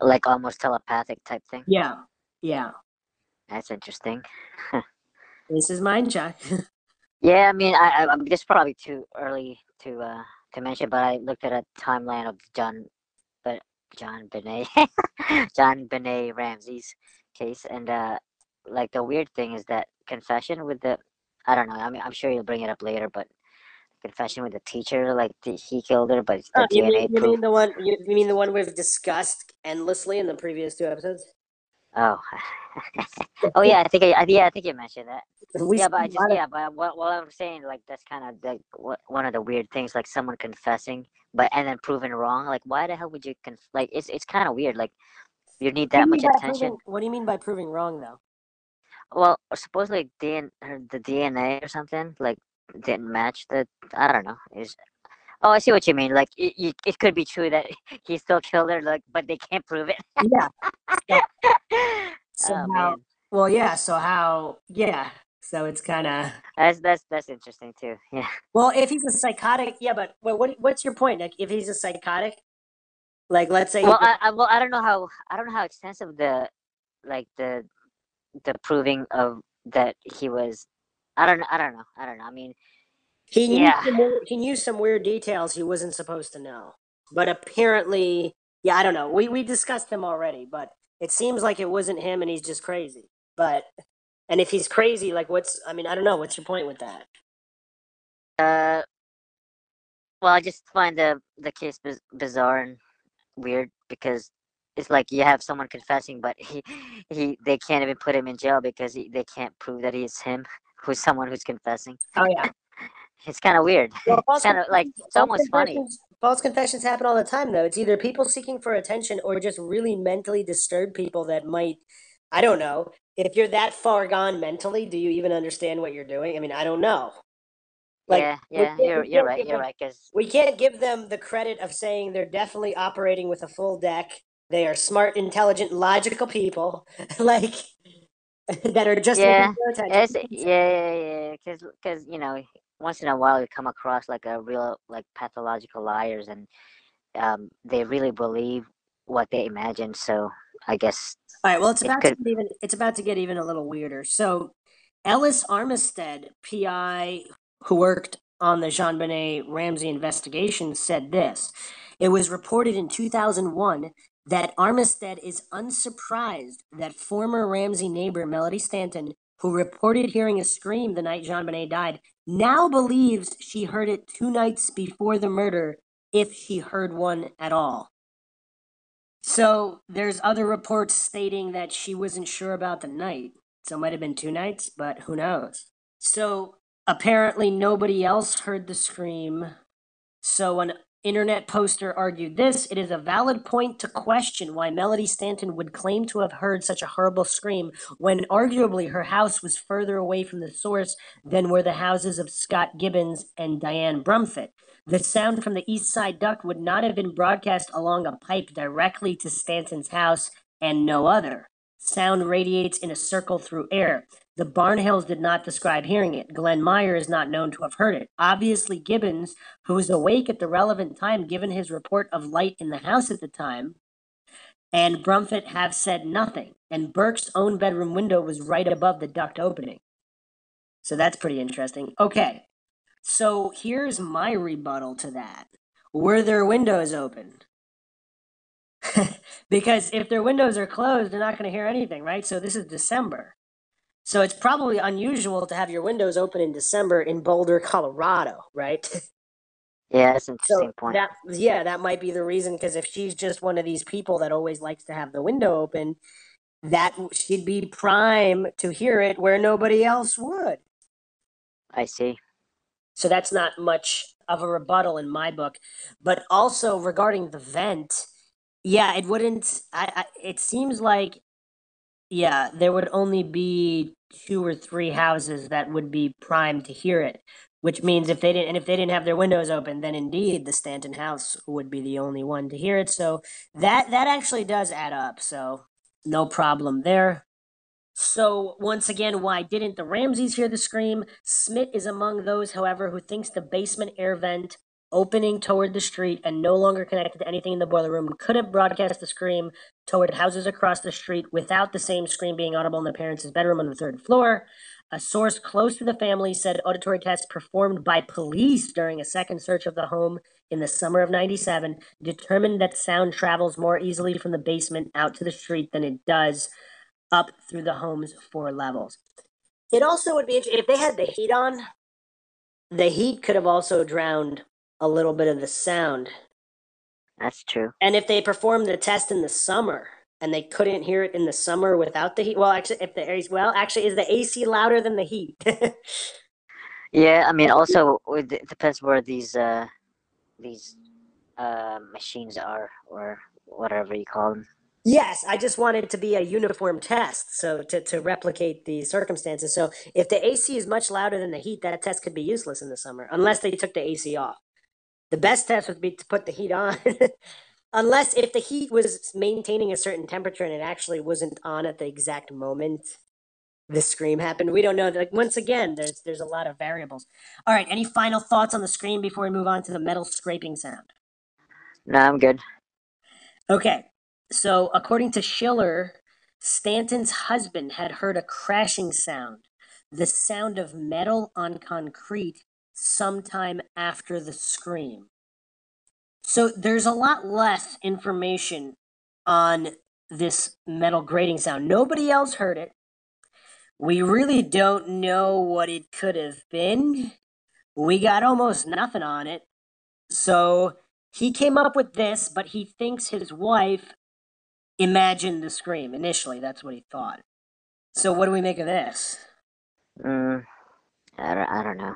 Like almost telepathic type thing. yeah, yeah. That's interesting. This is mine, Chuck. <laughs> Yeah, I mean, I, I, I'm this is probably too early to uh to mention, but I looked at a timeline of John, but JonBenét, <laughs> JonBenét Ramsey's case, and uh, like the weird thing is that confession with the, I don't know. I mean, I'm sure you'll bring it up later, but confession with the teacher, like the, he killed her, but the Oh, you, DNA mean, you mean the one? You, you mean the one we've discussed endlessly in the previous two episodes? Oh, <laughs> oh yeah, I think I, I yeah, I think you mentioned that. <laughs> We yeah, but I just yeah, but what what I'm saying like that's kind of like what, one of the weird things, like someone confessing, but and then proven wrong. Like, why the hell would you conf- like? It's it's kind of weird. Like, you need that much attention. proving- what do you mean by proving wrong, though? Well, supposedly DN, her- the DNA or something like didn't match the. I don't know. Is oh, I see what you mean. Like, it, it, it could be true that <laughs> he still killed her, like, but they can't prove it. Yeah. <laughs> Oh, so oh how? Well, yeah. So how? Yeah. So it's kind of that's that's that's interesting too. Yeah. well, if he's a psychotic, yeah. But well, what what's your point? Like, if he's a psychotic, like let's say, Well, I, I well I don't know how I don't know how extensive the like the the proving of that he was. I don't. I don't know. I don't know. I mean, He knew, Yeah. some, weird- he knew some weird details he wasn't supposed to know. But apparently, yeah, I don't know. We we discussed him already, but it seems like it wasn't him and he's just crazy. But and if he's crazy, like what's I mean, I don't know, what's your point with that? uh, well, I just find the the case biz- bizarre and weird because it's like you have someone confessing, but he he they can't even put him in jail because he, they can't prove that he's him, who's someone who's confessing. Oh yeah. <laughs> It's kind of weird. Well, false kind of like it's almost funny. False confessions happen all the time, though. It's either people seeking for attention or just really mentally disturbed people that might, I don't know. If you're that far gone mentally, do you even understand what you're doing? I mean, I don't know. Like, yeah, yeah, you're you're right. You're them- right. Because We can't give them the credit of saying they're definitely operating with a full deck. They are smart, intelligent, logical people, <laughs> like <laughs> that are just Yeah, it's yeah, yeah, yeah. Because because you know once in a while you come across like a real like pathological liars and um they really believe what they imagine. So I guess All right. Well, it's It about could- to even. It's about to get even a little weirder. So, Ellis Armistead, PI who worked on the JonBenét Ramsey investigation, said this. It was reported in 2001 that Armistead is unsurprised that former Ramsey neighbor Melody Stanton, who reported hearing a scream the night JonBenét died, now believes she heard it two nights before the murder, if she heard one at all. So there's other reports stating that she wasn't sure about the night. So it might have been two nights, but who knows? So apparently nobody else heard the scream. So an internet poster argued this it is a valid point to question why Melody Stanton would claim to have heard such a horrible scream when arguably her house was further away from the source than were the houses of Scott Gibbons and Diane Brumfitt. The sound from the east side duct would not have been broadcast along a pipe directly to Stanton's house and no other. Sound radiates in a circle through air. The Barnhills did not describe hearing it. Glenn Meyer is not known to have heard it. Obviously, Gibbons, who was awake at the relevant time given his report of light in the house at the time, and Brumfitt have said nothing. And Burke's own bedroom window was right above the duct opening. So that's pretty interesting. Okay, so here's my rebuttal to that. Were their windows open? <laughs> because if their windows are closed, they're not going to hear anything, right? So this is December. So it's probably unusual to have your windows open in December in Boulder, Colorado, right? <laughs> yeah, that's an So interesting point. that yeah, that might be the reason. Because if she's just one of these people that always likes to have the window open, that she'd be prime to hear it where nobody else would. I see. So that's not much of a rebuttal in my book. But also regarding the vent, yeah, it wouldn't. I, I it seems like, yeah, there would only be two or three houses that would be primed to hear it. Which means if they didn't, and if they didn't have their windows open, then indeed the Stanton house would be the only one to hear it. So that that actually does add up. So no problem there. So once again, why didn't the Ramseys hear the scream? Smith is among those, however, who thinks the basement air vent opening toward the street and no longer connected to anything in the boiler room could have broadcast the scream toward houses across the street without the same scream being audible in the parents' bedroom on the third floor. A source close to the family said auditory tests performed by police during a second search of the home in the summer of 97 determined that sound travels more easily from the basement out to the street than it does up through the home's four levels. It also would be interesting if they had the heat on. The heat could have also drowned a little bit of the sound. That's true. And if they performed the test in the summer and they couldn't hear it in the summer without the heat, well, actually, if the AC, well, actually, is the AC louder than the heat? <laughs> Yeah, I mean, also it depends where these uh these uh machines are or whatever you call them. Yes, I just wanted it to be a uniform test, so to, to replicate the circumstances. So if the AC is much louder than the heat, that test could be useless in the summer, unless they took the AC off. The best test would be to put the heat on, <laughs> unless if the heat was maintaining a certain temperature and it actually wasn't on at the exact moment the scream happened. We don't know. Like once again, there's there's a lot of variables. All right, any final thoughts on the scream before we move on to the metal scraping sound? No, I'm good. Okay. So, according to Schiller, Stanton's husband had heard a crashing sound, the sound of metal on concrete, sometime after the scream. So there's a lot less information on this metal grating sound. Nobody else heard it. We really don't know what it could have been. We got almost nothing on it. So he came up with this, but he thinks his wife imagined the scream. Initially, that's what he thought. So what do we make of this? Mm, I don't, I don't know.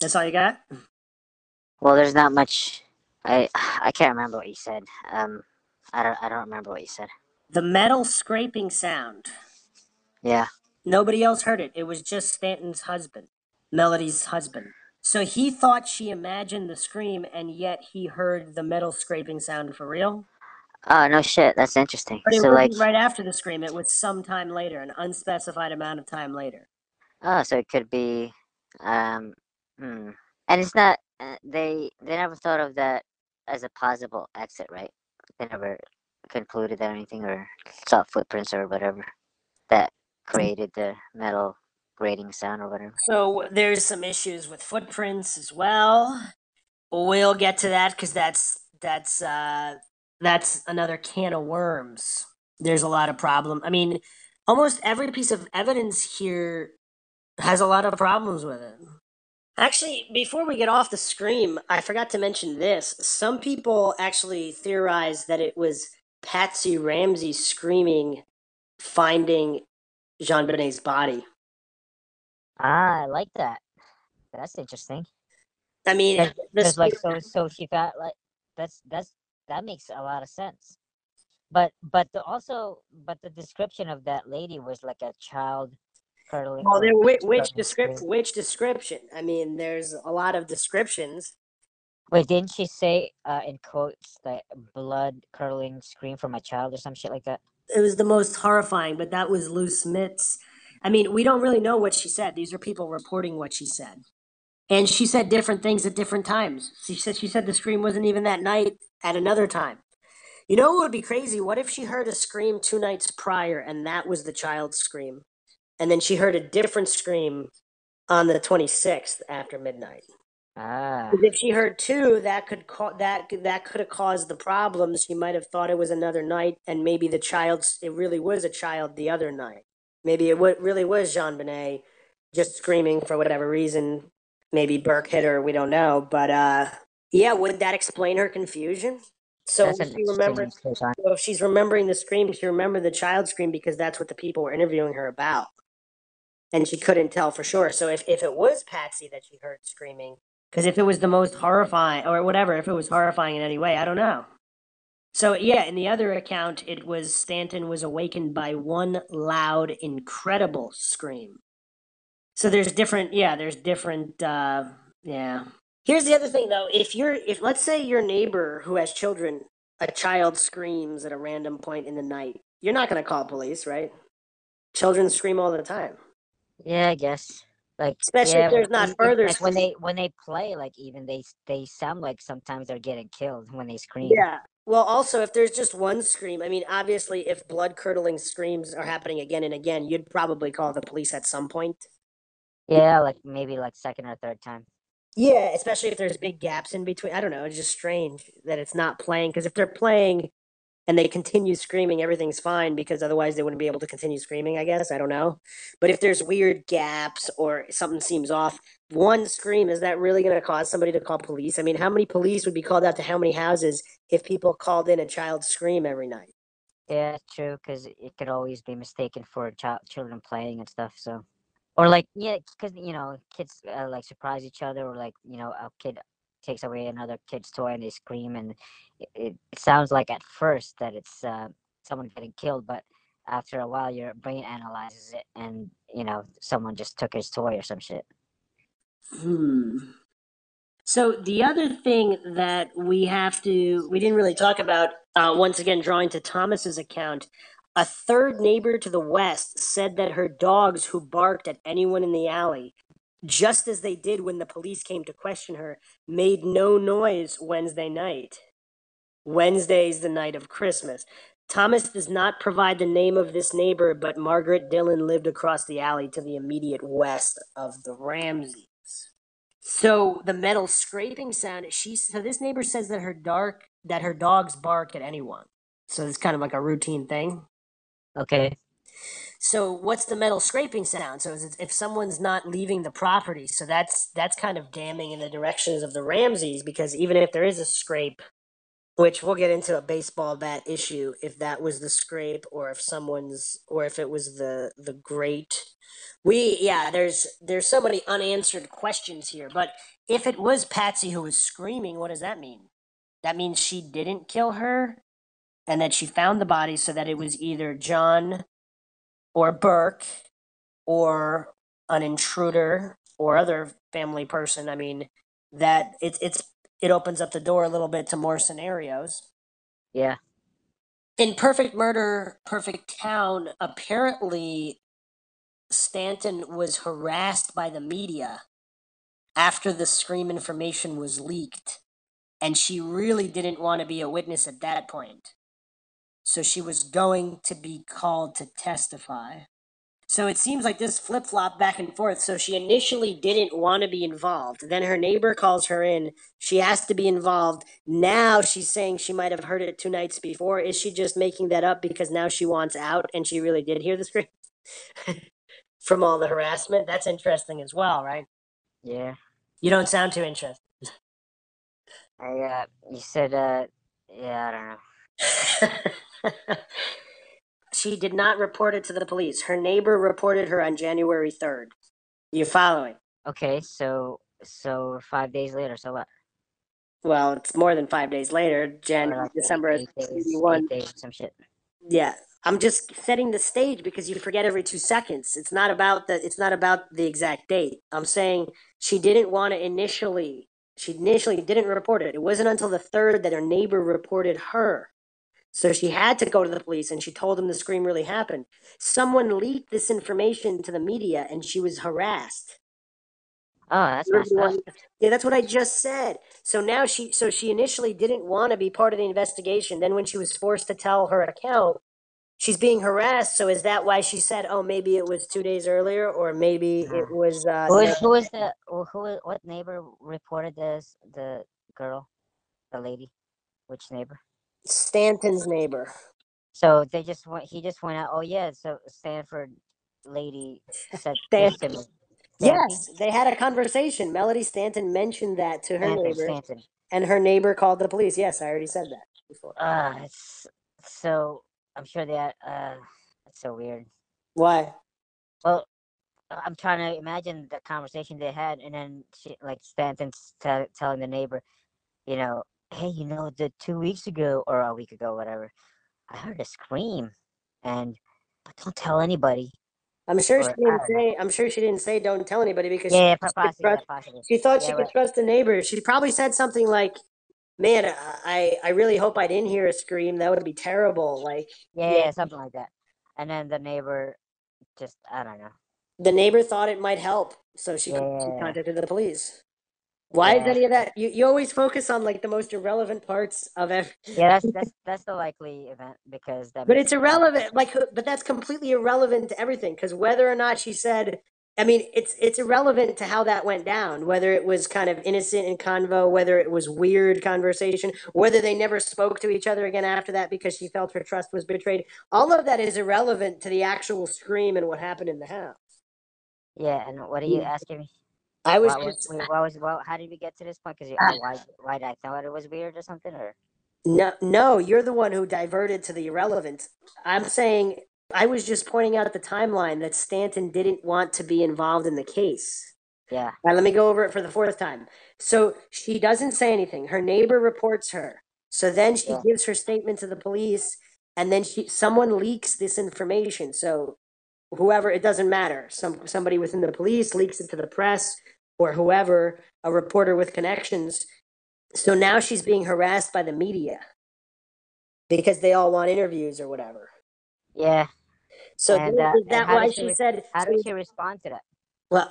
That's all you got? Well, there's not much. I I can't remember what you said. Um, I don't I don't remember what you said. The metal scraping sound. Yeah. Nobody else heard it. It was just Stanton's husband, Melody's husband. So he thought she imagined the scream, and yet he heard the metal scraping sound for real. Oh no shit, that's interesting. But it so like, wasn't right after the scream. It was some time later, an unspecified amount of time later. oh, so it could be, um, hmm. and it's not. Uh, they they never thought of that as a possible exit, right? They never concluded that or anything, or saw footprints or whatever that created the metal grating sound or whatever. So there's some issues with footprints as well. We'll get to that because that's that's uh, that's another can of worms. There's a lot of problem. I mean, almost every piece of evidence here has a lot of problems with it. Actually, before we get off the scream, I forgot to mention this. Some people actually theorize that it was Patsy Ramsey screaming, finding JonBenét's body. Ah, I like that. That's interesting. I mean, this like so so she got like that's that's that makes a lot of sense. But but the also but the description of that lady was like a child cuddling. well, there which, which description? Which description? I mean, there's a lot of descriptions. Wait, didn't she say uh in quotes like blood curdling scream from a child or some shit like that? It was the most horrifying, but that was Lou Smith's. I mean, we don't really know what she said. These are people reporting what she said. And she said different things at different times. She said she said the scream wasn't even that night at another time. You know what would be crazy? What if she heard a scream two nights prior and that was the child's scream? And then she heard a different scream on the 26th after midnight. Ah, If she heard two, that could ca- that that could have caused the problems. She might have thought it was another night, and maybe the child's it really was a child the other night. Maybe it w- really was JonBenét just screaming for whatever reason. Maybe Burke hit her. We don't know, but uh, yeah, would that explain her confusion? So that's she remembered. So if she's remembering the scream, she remembered the child scream because that's what the people were interviewing her about, and she couldn't tell for sure. So if if it was Patsy that she heard screaming, because if it was the most horrifying or whatever, if it was horrifying in any way, I don't know. So yeah, in the other account, it was Stanton was awakened by one loud, incredible scream. So there's different, yeah, there's different, uh, yeah. Here's the other thing though: if you're, if let's say your neighbor who has children, a child screams at a random point in the night, you're not going to call police, right? Children scream all the time, Yeah, I guess. Like especially yeah, if there's not further. like when they when they play, like even they they sound like sometimes they're getting killed when they scream. Yeah. Well, also, if there's just one scream, I mean, obviously, if blood curdling screams are happening again and again, you'd probably call the police at some point. Yeah, like maybe like second or third time. Yeah, especially if there's big gaps in between. I don't know. It's just strange that it's not playing because if they're playing and they continue screaming, everything's fine because otherwise they wouldn't be able to continue screaming, I guess. I don't know. But if there's weird gaps or something seems off, one scream, is that really going to cause somebody to call police? I mean, how many police would be called out to how many houses if people called in a child scream every night? Yeah, true. Because it could always be mistaken for child children playing and stuff. So, or like yeah, because you know kids uh, like surprise each other, or like you know a kid takes away another kid's toy and they scream, and it, it, sounds like at first that it's uh, someone getting killed, but after a while your brain analyzes it, and you know someone just took his toy or some shit. Hmm. So the other thing that we have to, we didn't really talk about, uh, once again, drawing to Thomas's account, a third neighbor to the west said that her dogs who barked at anyone in the alley, just as they did when the police came to question her, made no noise Wednesday night. Wednesday's the night of Christmas. Thomas does not provide the name of this neighbor, but Margaret Dillon lived across the alley to the immediate west of the Ramseys. So the metal scraping sound, she so this neighbor says that her dark that her dogs bark at anyone. So it's kind of like a routine thing. Okay. So what's the metal scraping sound? So it, if someone's not leaving the property, so that's that's kind of damning in the directions of the Ramseys because even if there is a scrape, which we'll get into a baseball bat issue if that was the scrape or if someone's or if it was the the great we yeah there's there's so many unanswered questions here but if it was patsy who was screaming what does that mean that means she didn't kill her and that she found the body so that it was either john or burke or an intruder or other family person i mean that it's it's it opens up the door a little bit to more scenarios. Yeah. In Perfect Murder, Perfect Town, apparently Stanton was harassed by the media after the Scream information was leaked. And she really didn't want to be a witness at that point. So she was going to be called to testify. So it seems like this flip flop back and forth. So she initially didn't want to be involved. Then her neighbor calls her in. She has to be involved. Now she's saying she might have heard it two nights before. Is she just making that up because now she wants out and she really did hear the script <laughs> from all the harassment? That's interesting as well, right? Yeah. You don't sound too interested. I uh, you said uh, yeah, I don't know. <laughs> She did not report it to the police. Her neighbor reported her on January 3rd. You following? Okay, so so five days later, so what? Well, it's more than five days later. Jan like December eight, eight days, one. Days, some shit. Yeah, I'm just setting the stage because you forget every two seconds. It's not about the. It's not about the exact date. I'm saying she didn't want to initially. She initially didn't report it. It wasn't until the third that her neighbor reported her. So she had to go to the police and she told them the scream really happened. Someone leaked this information to the media and she was harassed. Oh, that's messed up. Yeah, that's what I just said. So now she so she initially didn't want to be part of the investigation. Then when she was forced to tell her account, she's being harassed. So is that why she said, "Oh, maybe it was two days earlier, or maybe it was"? Uh, who is who is the who? What neighbor reported this? The girl, the lady, which neighbor? Stanton's neighbor. So they just went. He just went out. Oh yeah. So Stanford lady said <laughs> Stanton. Yes, they had a conversation. Melody Stanton mentioned that to her Stanton, neighbor, Stanton. and her neighbor called the police. Yes, I already said that before. Uh, so I'm sure that uh, that's so weird. Why? Well, I'm trying to imagine the conversation they had, and then she, like Stanton's t- telling the neighbor, you know, hey, you know, the two weeks ago or a week ago, whatever, I heard a scream, and but don't tell anybody. I'm sure or, she didn't say. I'm sure she didn't say don't tell anybody because yeah, she, possibly, trust, possibly. she thought yeah, she could trust the neighbor. She probably said something like, "Man, uh, I I really hope I didn't hear a scream. That would be terrible." Like yeah, yeah, something like that. And then the neighbor just I don't know. The neighbor thought it might help, so she, yeah. she contacted the police. Why yeah. is any of that? You you always focus on like the most irrelevant parts of every. Yeah, that's that's that's the likely event because that. But it's irrelevant, like, but that's completely irrelevant to everything because whether or not she said, I mean, it's it's irrelevant to how that went down. Whether it was kind of innocent in convo, whether it was weird conversation, whether they never spoke to each other again after that because she felt her trust was betrayed. All of that is irrelevant to the actual scream and what happened in the house. Yeah, and what are you asking me? I was what, just. Wait, what was well? How did we get to this point? Because uh, why? Why did I thought it was weird or something? Or no, no, you're the one who diverted to the irrelevant. I'm saying I was just pointing out the timeline that Stanton didn't want to be involved in the case. Yeah. Now let me go over it for the fourth time. So she doesn't say anything. Her neighbor reports her. So then she yeah. gives her statement to the police, and then she someone leaks this information. So whoever it doesn't matter. Some somebody within the police leaks it to the press or whoever, a reporter with connections. So now she's being harassed by the media because they all want interviews or whatever. Yeah. So and, uh, is that why she, she said? How did she respond to that? Well,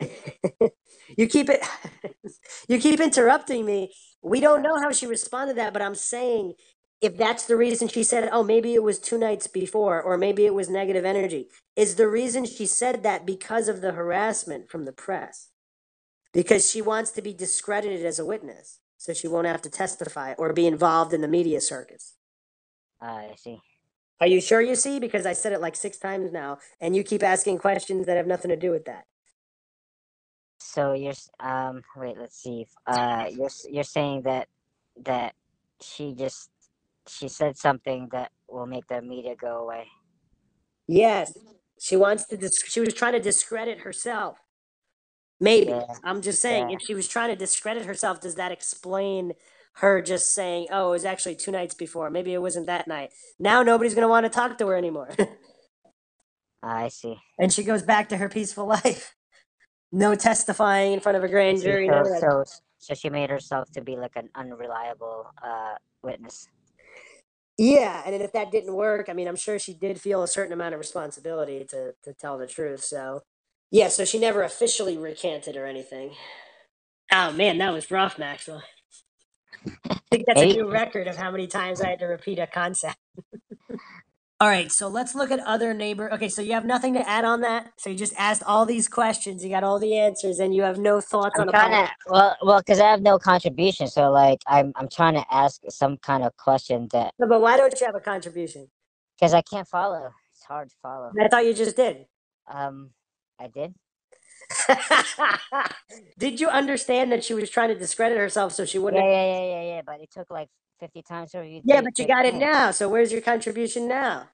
<laughs> you keep it. <laughs> you keep interrupting me. We don't know how she responded to that, but I'm saying if that's the reason she said, oh, maybe it was two nights before, or maybe it was negative energy, is the reason she said that because of the harassment from the press? Because she wants to be discredited as a witness, so she won't have to testify or be involved in the media circus. Uh, I see. Are you sure you see? Because I said it like six times now, and you keep asking questions that have nothing to do with that. So you're um wait, let's see. Uh, you're you're saying that that she just she said something that will make the media go away. Yes, she wants to. Dis- she was trying to discredit herself. Maybe Yeah, I'm just saying, yeah. if she was trying to discredit herself, does that explain her just saying, "Oh, it was actually two nights before. Maybe it wasn't that night." Now nobody's gonna want to talk to her anymore, <laughs> I see. and she goes back to her peaceful life. No testifying in front of a grand jury. So so so she made herself to be like an unreliable uh witness. Yeah, and then if that didn't work, I mean, I'm sure she did feel a certain amount of responsibility to to tell the truth. So, yeah, so she never officially recanted or anything. Oh man, that was rough, Maxwell. I think that's a new record of how many times I had to repeat a concept. <laughs> All right, so let's look at other neighbor. Okay, so you have nothing to add on that. So you just asked all these questions, you got all the answers, and you have no thoughts I'm on trying poll. to well well because I have no contribution, so like I'm I'm trying to ask some kind of question that No, but why don't you have a contribution? because I can't follow. It's hard to follow. I thought you just did. Um, I did. <laughs> did you understand that she was trying to discredit herself so she wouldn't? yeah, yeah, yeah, yeah. But it took like fifty times for you Yeah, but you got it now. So where's your contribution now?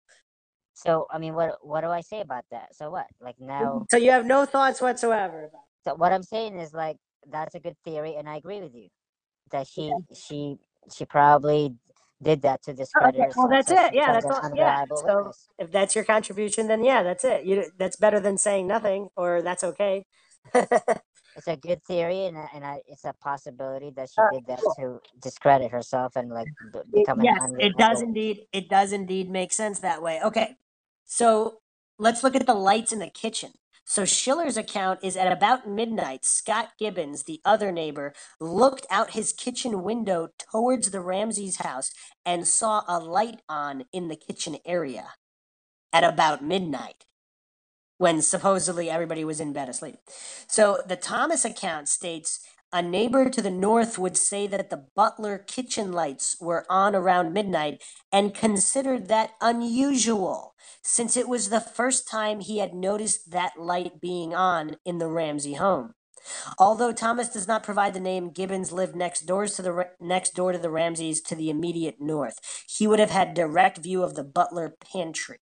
So I mean, what what do I say about that? So what? Like now, So you have no thoughts whatsoever about. so what I'm saying is like that's a good theory, and I agree with you that she she she probably did that to discredit okay, well that's it. Yeah, that's all. Yeah. So witness. if that's your contribution, then yeah, that's it. You that's better than saying nothing, or that's okay. <laughs> It's a good theory, and and I, it's a possibility that she right, did that to discredit herself and like It- become an yes, it does indeed. It does indeed make sense that way. Okay, so let's look at the lights in the kitchen. So Schiller's account is at about midnight. Scott Gibbons, the other neighbor, looked out his kitchen window towards the Ramseys house and saw a light on in the kitchen area at about midnight when supposedly everybody was in bed asleep. So the Thomas account states a neighbor to the north would say that the Butler kitchen lights were on around midnight and considered that unusual since it was the first time he had noticed that light being on in the Ramsey home. Although Thomas does not provide the name, Gibbons lived next doors to the next door to the Ramseys to the immediate north. He would have had direct view of the Butler pantry.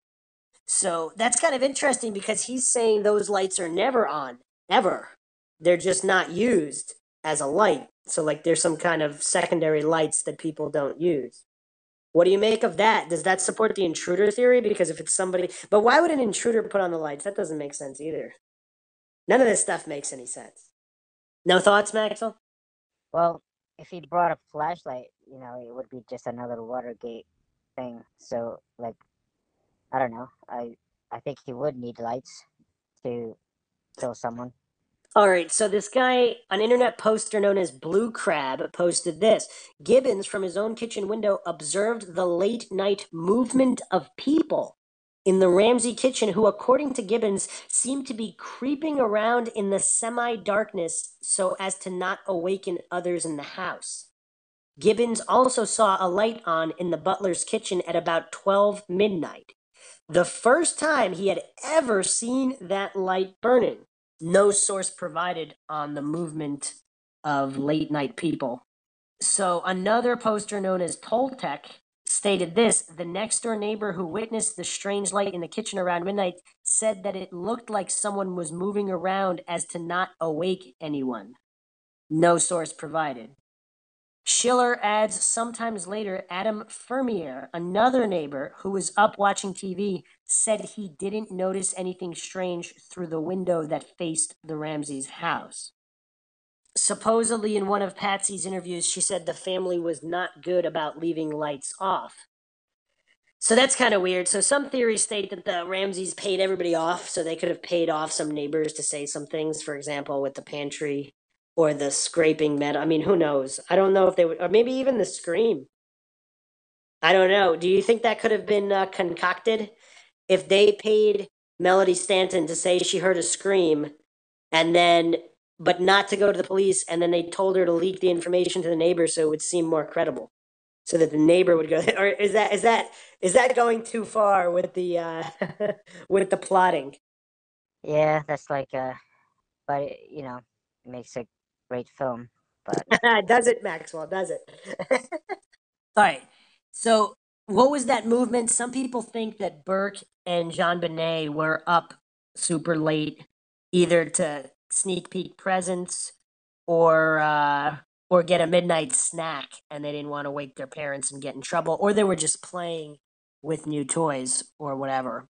So that's kind of interesting because he's saying those lights are never on, ever. They're just not used as a light. So, like, there's some kind of secondary lights that people don't use. What do you make of that? Does that support the intruder theory? Because if it's somebody, but why would an intruder put on the lights? That doesn't make sense either. None of this stuff makes any sense. No thoughts, Maxwell? Well, if he brought a flashlight, you know, it would be just another Watergate thing. So, like, I don't know. I I think he would need lights to kill someone. All right, so this guy, an internet poster known as Blue Crab, posted this. Gibbons, from his own kitchen window, observed the late night movement of people in the Ramsey kitchen who, according to Gibbons, seemed to be creeping around in the semi darkness so as to not awaken others in the house. Gibbons also saw a light on in the butler's kitchen at about 12 midnight. The first time he had ever seen that light burning. No source provided on the movement of late night people. So another poster known as Toltec stated this the next door neighbor who witnessed the strange light in the kitchen around midnight said that it looked like someone was moving around as to not awake anyone. No source provided. Schiller adds sometimes later, Adam Fermier, another neighbor who was up watching TV, said he didn't notice anything strange through the window that faced the Ramseys' house. Supposedly, in one of Patsy's interviews, she said the family was not good about leaving lights off. So that's kind of weird. So some theories state that the Ramseys paid everybody off, so they could have paid off some neighbors to say some things. For example, with the pantry or the scraping metal. I mean, who knows? I don't know if they would, or maybe even the scream. I don't know. Do you think that could have been uh, concocted? If they paid Melody Stanton to say she heard a scream and then, but not to go to the police, and then they told her to leak the information to the neighbor so it would seem more credible. So that the neighbor would go, <laughs> or is that is that is that going too far with the uh, <laughs> with the plotting? Yeah, that's like uh, but it, you know, it makes a great film. But <laughs> does it, Maxwell? Does it? <laughs> All right. So, what was that movement? Some people think that Burke and JonBenét were up super late, either to sneak peek presents or uh, or get a midnight snack, and they didn't want to wake their parents and get in trouble, or they were just playing with new toys or whatever.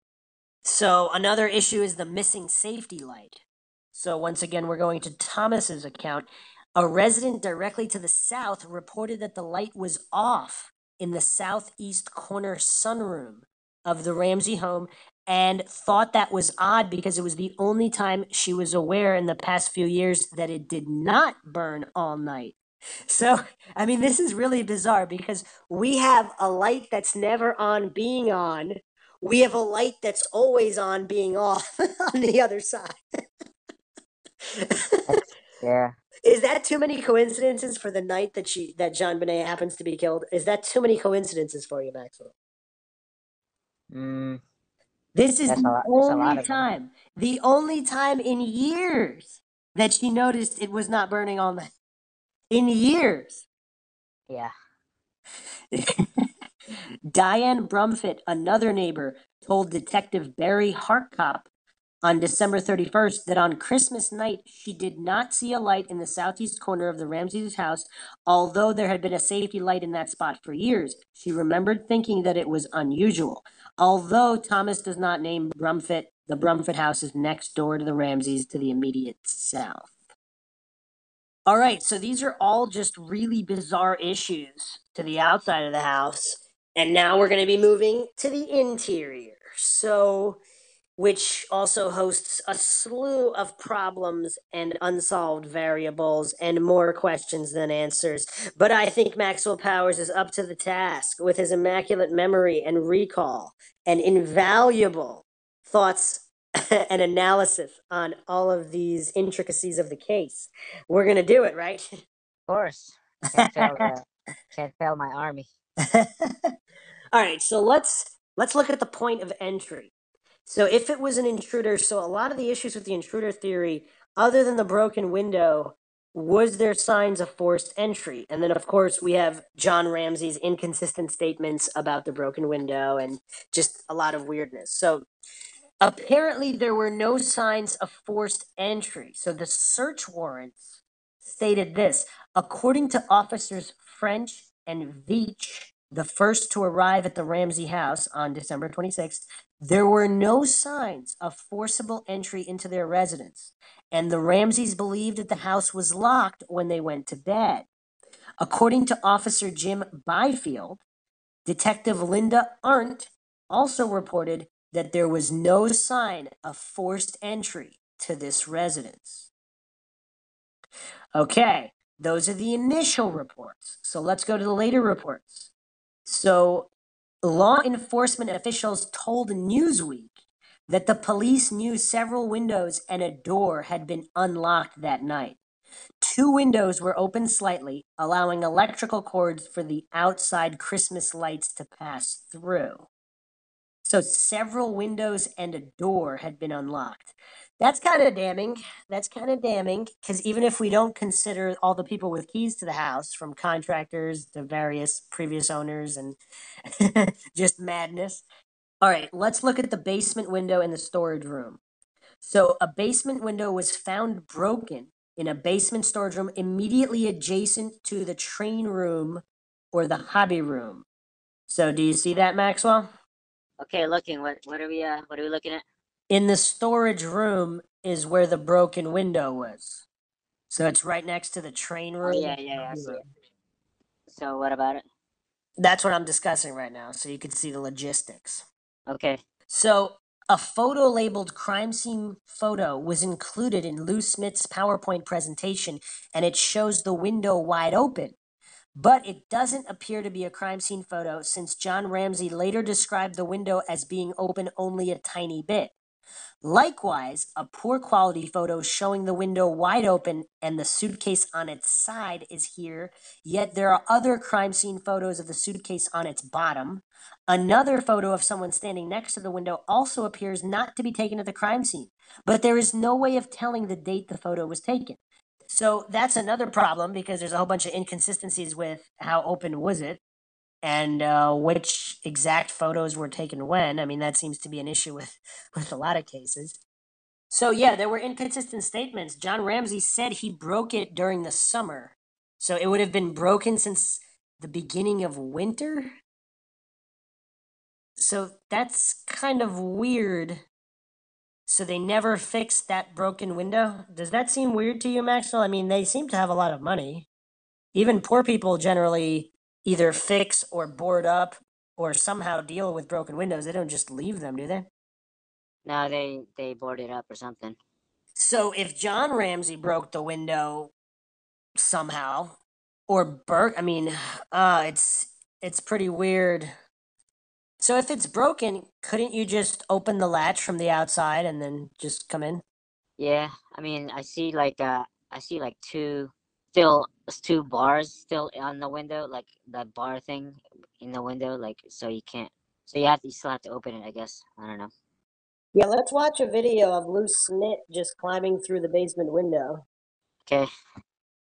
So another issue is the missing safety light. So once again, we're going to Thomas's account. A resident directly to the south reported that the light was off in the southeast corner sunroom of the Ramsey home and thought that was odd because it was the only time she was aware in the past few years that it did not burn all night. So, I mean, this is really bizarre because we have a light that's never on being on. We have a light that's always on being off <laughs> on the other side. <laughs> yeah, Is that too many coincidences for the night that she that JonBenét happens to be killed? Is that too many coincidences for you, Maxwell? mm, This is the lot- that's a lot only of them. time, the only time in years that she noticed it was not burning all night. In years. yeah. <laughs> Diane Brumfitt, another neighbor, told Detective Barry Hartkop on December 31st that on Christmas night she did not see a light in the southeast corner of the Ramseys' house, although there had been a safety light in that spot for years. She remembered thinking that it was unusual. Although Thomas does not name Brumfit, the Brumfit house is next door to the Ramseys to the immediate south. All right, so these are all just really bizarre issues to the outside of the house. And now we're going to be moving to the interior. So, which also hosts a slew of problems and unsolved variables and more questions than answers. But I think Maxwell Powers is up to the task with his immaculate memory and recall and invaluable thoughts <laughs> and analysis on all of these intricacies of the case. We're going to do it, right? <laughs> Of course. Can't fail, uh, can't fail my army. <laughs> All right, so let's let's look at the point of entry. So if it was an intruder, so a lot of the issues with the intruder theory, other than the broken window, was there signs of forced entry? And then of course we have John Ramsey's inconsistent statements about the broken window and just a lot of weirdness. So apparently there were no signs of forced entry. So the search warrants stated this according to officers French and Veitch, the first to arrive at the Ramsey house on December 26th, there were no signs of forcible entry into their residence, and the Ramseys believed that the house was locked when they went to bed. According to Officer Jim Byfield, Detective Linda Arndt also reported that there was no sign of forced entry to this residence. Okay, those are the initial reports. So let's go to the later reports. So, law enforcement officials told Newsweek that the police knew several windows and a door had been unlocked that night. Two windows were open slightly, allowing electrical cords for the outside Christmas lights to pass through. So, several windows and a door had been unlocked. That's kind of damning. That's kind of damning because even if we don't consider all the people with keys to the house, from contractors to various previous owners and <laughs> just madness. All right, let's look at the basement window in the storage room. So, a basement window was found broken in a basement storage room immediately adjacent to the train room or the hobby room. So, do you see that, Maxwell? Okay, looking. What what are we uh what are we looking at? In the storage room is where the broken window was. So it's right next to the train Oh, room. yeah, yeah, yeah, I see it. So what about it? That's what I'm discussing right now, so you can see the logistics. Okay. So a photo labeled crime scene photo was included in Lou Smit's PowerPoint presentation, and it shows the window wide open. but it doesn't appear to be a crime scene photo since John Ramsey later described the window as being open only a tiny bit. Likewise, a poor quality photo showing the window wide open and the suitcase on its side is here, yet there are other crime scene photos of the suitcase on its bottom. Another photo of someone standing next to the window also appears not to be taken at the crime scene, but there is no way of telling the date the photo was taken. So that's another problem because there's a whole bunch of inconsistencies with how open was it and uh, which exact photos were taken when. I mean, that seems to be an issue with <laughs> with a lot of cases. So yeah, there were inconsistent statements. John Ramsey said he broke it during the summer, so it would have been broken since the beginning of winter. So that's kind of weird. So they never fixed that broken window. Does that seem weird to you, Maxwell? I mean, they seem to have a lot of money. Even poor people generally either fix or board up or somehow deal with broken windows. They don't just leave them, do they? No, they they board it up or something. So if John Ramsey broke the window somehow, or Burke, I mean, <sighs> uh, it's it's pretty weird. So if it's broken, couldn't you just open the latch from the outside and then just come in? Yeah, I mean, I see like uh, I see like two still two bars still on the window, like that bar thing in the window, like so you can't. So you have to you still have to open it, I guess. I don't know. Yeah, let's watch a video of Lou Smit just climbing through the basement window. Okay.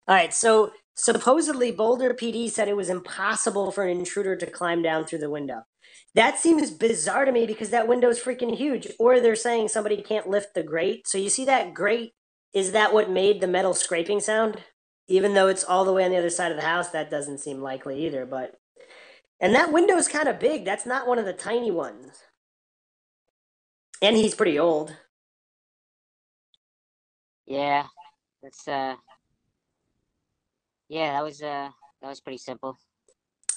All right, so supposedly Boulder PD said it was impossible for an intruder to climb down through the window. That seems bizarre to me because that window is freaking huge. Or they're saying somebody can't lift the grate. So you see that grate? Is that what made the metal scraping sound? Even though it's all the way on the other side of the house, that doesn't seem likely either. But and that window is kind of big. That's not one of the tiny ones. And he's pretty old. Yeah, that's uh. Yeah, that was uh that was pretty simple.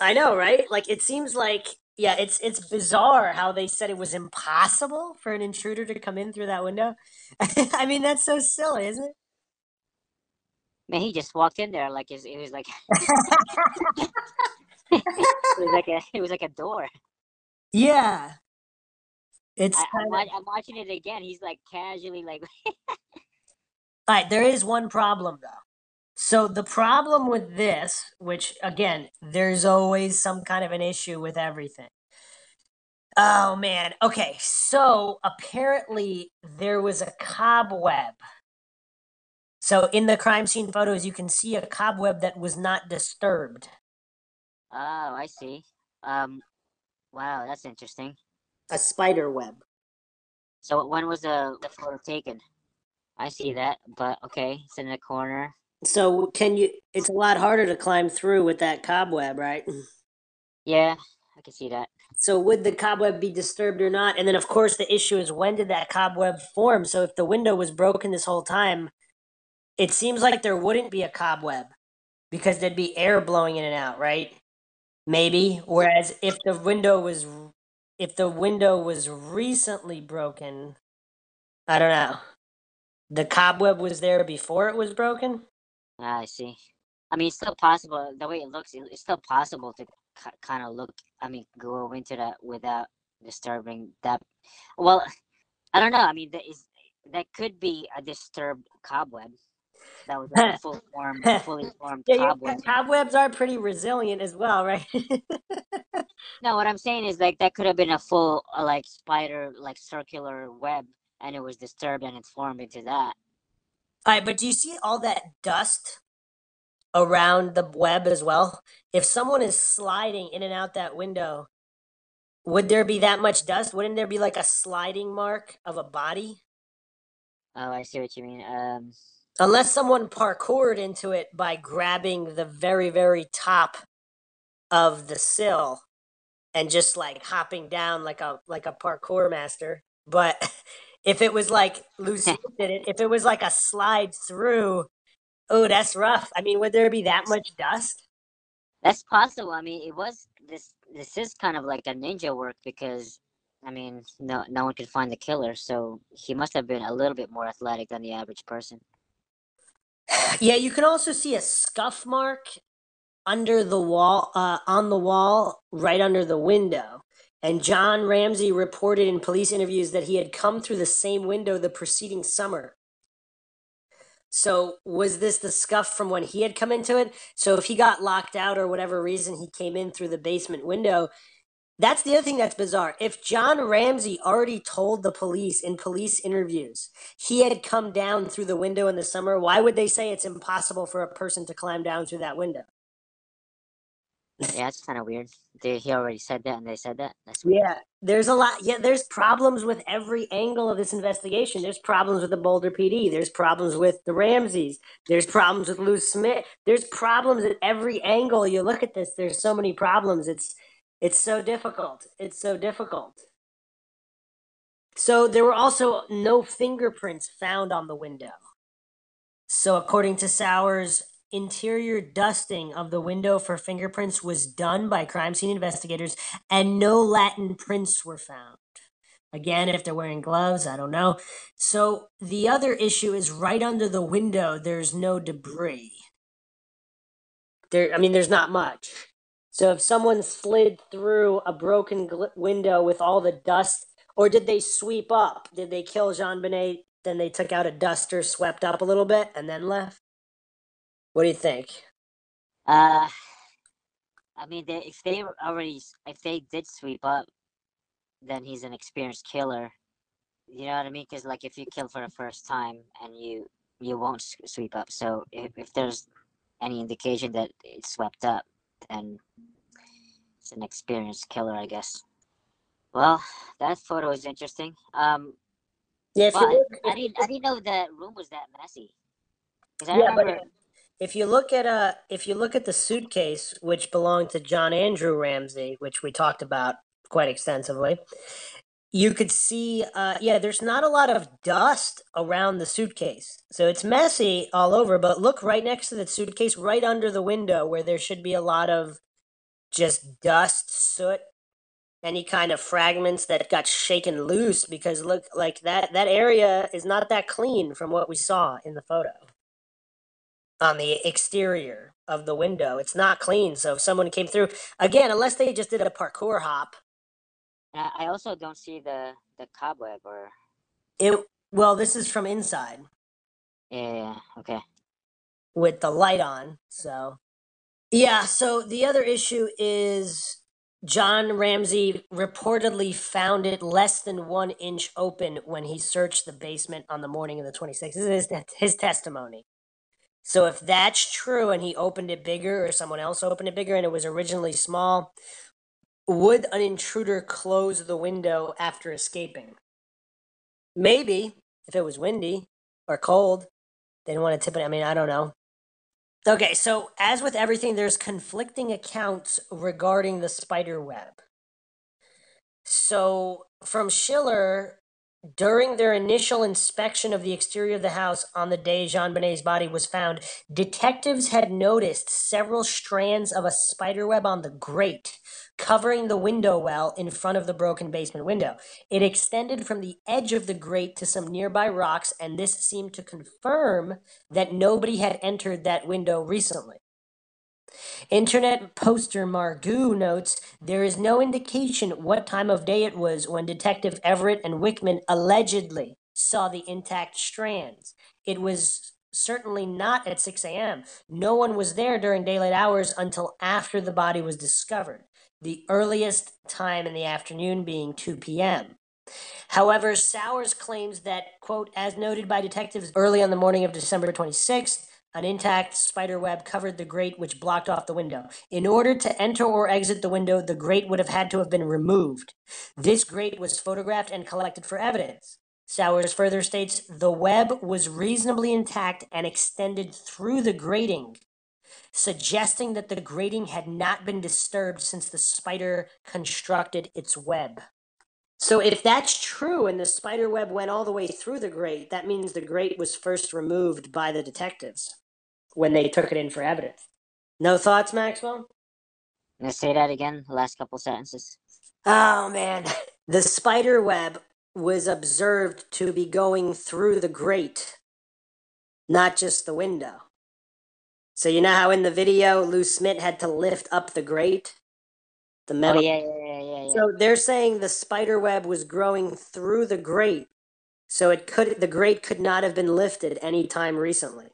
I know, right? Like it seems like yeah, it's it's bizarre how they said it was impossible for an intruder to come in through that window. <laughs> I mean, that's so silly, isn't it? Man, he just walked in there like it was like <laughs> it was like a it was like a door. Yeah. It's I, kinda- I'm watching it again. He's like casually like <laughs> All right, there is one problem though. So the problem with this, which again, there's always some kind of an issue with everything. Oh man. Okay, so apparently there was a cobweb. So in the crime scene photos, you can see a cobweb that was not disturbed. oh I see. Um, wow, that's interesting. A spider web. So when was the the photo taken? I see that, but okay, it's in the corner. So can you? It's a lot harder to climb through with that cobweb, right? Yeah, I can see that. So would the cobweb be disturbed or not? And then of course the issue is when did that cobweb form? So if the window was broken this whole time, it seems like there wouldn't be a cobweb because there'd be air blowing in and out, right? Maybe. Whereas if the window was if the window was recently broken, I don't know. The cobweb was there before it was broken? Ah, I see. I mean, it's still possible. The way it looks, it's still possible to kind of look. I mean, go into that without disturbing that. Well, I don't know. I mean, that is that could be a disturbed cobweb. That was like a <laughs> full form, <laughs> fully formed Yeah, cobweb. cobwebs are pretty resilient as well, right? <laughs> No, what I'm saying is like that could have been a full uh, like spider, like circular web, and it was disturbed and it's formed into that. All right, but do you see all that dust around the web as well? If someone is sliding in and out that window, would there be that much dust? Wouldn't there be like a sliding mark of a body? Oh, I see what you mean. Um, Unless someone parkoured into it by grabbing the very, very top of the sill and just like hopping down like a like a parkour master. But <laughs> if it was like Lucy <laughs> did it, if it was like a slide through, oh, that's rough. I mean, would there be that much dust? That's possible. I mean, it was this. This is kind of like a ninja work because, I mean, no, no one could find the killer, so he must have been a little bit more athletic than the average person. Yeah, you can also see a scuff mark under the wall, uh, on the wall, right under the window. And John Ramsey reported in police interviews that he had come through the same window the preceding summer. So was this the scuff from when he had come into it? So if he got locked out or whatever reason he came in through the basement window, that's the other thing that's bizarre. If John Ramsey already told the police in police interviews he had come down through the window in the summer, why would they say it's impossible for a person to climb down through that window? Yeah, it's kind of weird. They, he already said that, and they said that. That's weird. Yeah, there's a lot. Yeah, there's problems with every angle of this investigation. There's problems with the Boulder PD. There's problems with the Ramseys. There's problems with Lou Smit. There's problems at every angle you look at this. There's so many problems. It's it's so difficult. It's so difficult. So there were also no fingerprints found on the window. So according to Sauer's, interior dusting of the window for fingerprints was done by crime scene investigators and no latent prints were found. Again, if they're wearing gloves, I don't know. So the other issue is right under the window, there's no debris. There, I mean, there's not much. So if someone slid through a broken gl- window with all the dust, or did they sweep up? Did they kill JonBenét? Then they took out a duster, swept up a little bit, and then left? What do you think? Uh, I mean, they, if they already, if they did sweep up, then he's an experienced killer. You know what I mean? Because like, if you kill for the first time and you you won't sweep up. So if, if there's any indication that it's swept up, then it's an experienced killer, I guess. Well, that photo is interesting. Um, Yeah, well, I, I didn't I didn't know the room was that messy. Yeah, but if you look at uh if you look at the suitcase which belonged to John Andrew Ramsey, which we talked about quite extensively, you could see uh yeah, there's not a lot of dust around the suitcase. So it's messy all over, but look right next to the suitcase, right under the window where there should be a lot of just dust, soot, any kind of fragments that got shaken loose because look like that that area is not that clean from what we saw in the photo on the exterior of the window. It's not clean. So if someone came through again, unless they just did a parkour hop, I also don't see the the cobweb or it well, this is from inside yeah, yeah, yeah, okay. with the light on. So yeah, so the other issue is John Ramsey reportedly found it less than one inch open when he searched the basement on the morning of the 26th. This is his, his testimony. So if that's true and he opened it bigger or someone else opened it bigger and it was originally small, would an intruder close the window after escaping? Maybe if it was windy or cold. They didn't want to tip it. I mean, I don't know. Okay, so as with everything, there's conflicting accounts regarding the spider web. So from Schiller, during their initial inspection of the exterior of the house on the day JonBenét's body was found, detectives had noticed several strands of a spider web on the grate covering the window well in front of the broken basement window. It extended from the edge of the grate to some nearby rocks, and this seemed to confirm that nobody had entered that window recently. Internet poster Margoo notes there is no indication what time of day it was when Detective Everett and Wickman allegedly saw the intact strands. It was certainly not at 6 a.m. No one was there during daylight hours until after the body was discovered, the earliest time in the afternoon being 2 p.m. However, Sauer's claims that, quote, as noted by detectives early on the morning of December 26th, an intact spider web covered the grate which blocked off the window. In order to enter or exit the window, the grate would have had to have been removed. This grate was photographed and collected for evidence. Sauer's further states the web was reasonably intact and extended through the grating, suggesting that the grating had not been disturbed since the spider constructed its web. So if that's true and the spider web went all the way through the grate, that means the grate was first removed by the detectives when they took it in for evidence. No thoughts, Maxwell? Let's say that again. The last couple sentences. Oh man, the spider web was observed to be going through the grate, not just the window. So you know how in the video Lou Smit had to lift up the grate, the Oh metal. yeah, yeah, yeah, yeah, yeah. So they're saying the spider web was growing through the grate, so it could the grate could not have been lifted any time recently.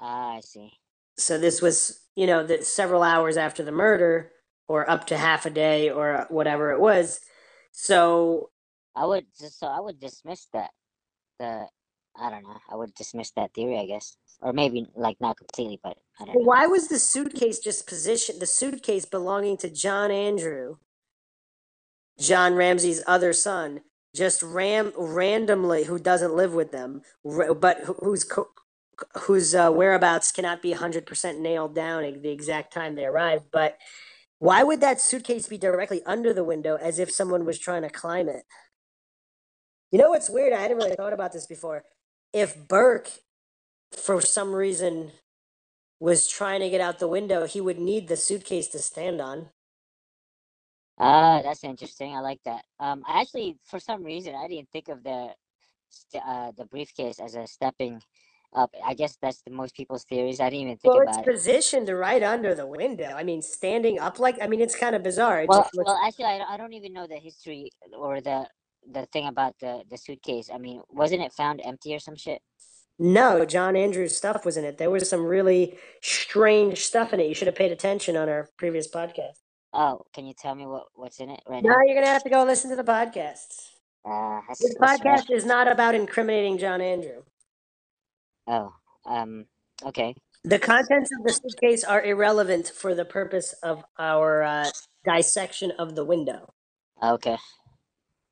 Ah, I see. So this was, you know, the, several hours after the murder, or up to half a day, or whatever it was. So I would just so I would dismiss that. The I don't know. I would dismiss that theory, I guess, or maybe like not completely, but I don't know. why was the suitcase just positioned? The suitcase belonging to John Andrew, John Ramsey's other son, just ram randomly, who doesn't live with them, but who's co- whose uh, whereabouts cannot be hundred percent nailed down at the exact time they arrived. But why would that suitcase be directly under the window, as if someone was trying to climb it? You know what's weird? I hadn't really thought about this before. If Burke, for some reason, was trying to get out the window, he would need the suitcase to stand on. Ah, that's interesting. I like that. Um, I actually, for some reason, I didn't think of the uh the briefcase as a stepping up. I guess that's the most people's theories. I didn't even think Well, it's about it. positioned right under the window. I mean, standing up like, I mean, it's kind of bizarre. It Well, looks, well, actually, I, I don't even know the history or the the thing about the the suitcase. I mean, wasn't it found empty or some shit? no, John Andrews' stuff was in it. There was some really strange stuff in it. You should have paid attention on our previous podcast. Oh, can you tell me what what's in it right Now now? you're to have to go listen to the podcasts. Uh, This right. podcast is not about incriminating John Andrew. Oh, um, okay. The contents of the suitcase are irrelevant for the purpose of our uh, dissection of the window. Okay.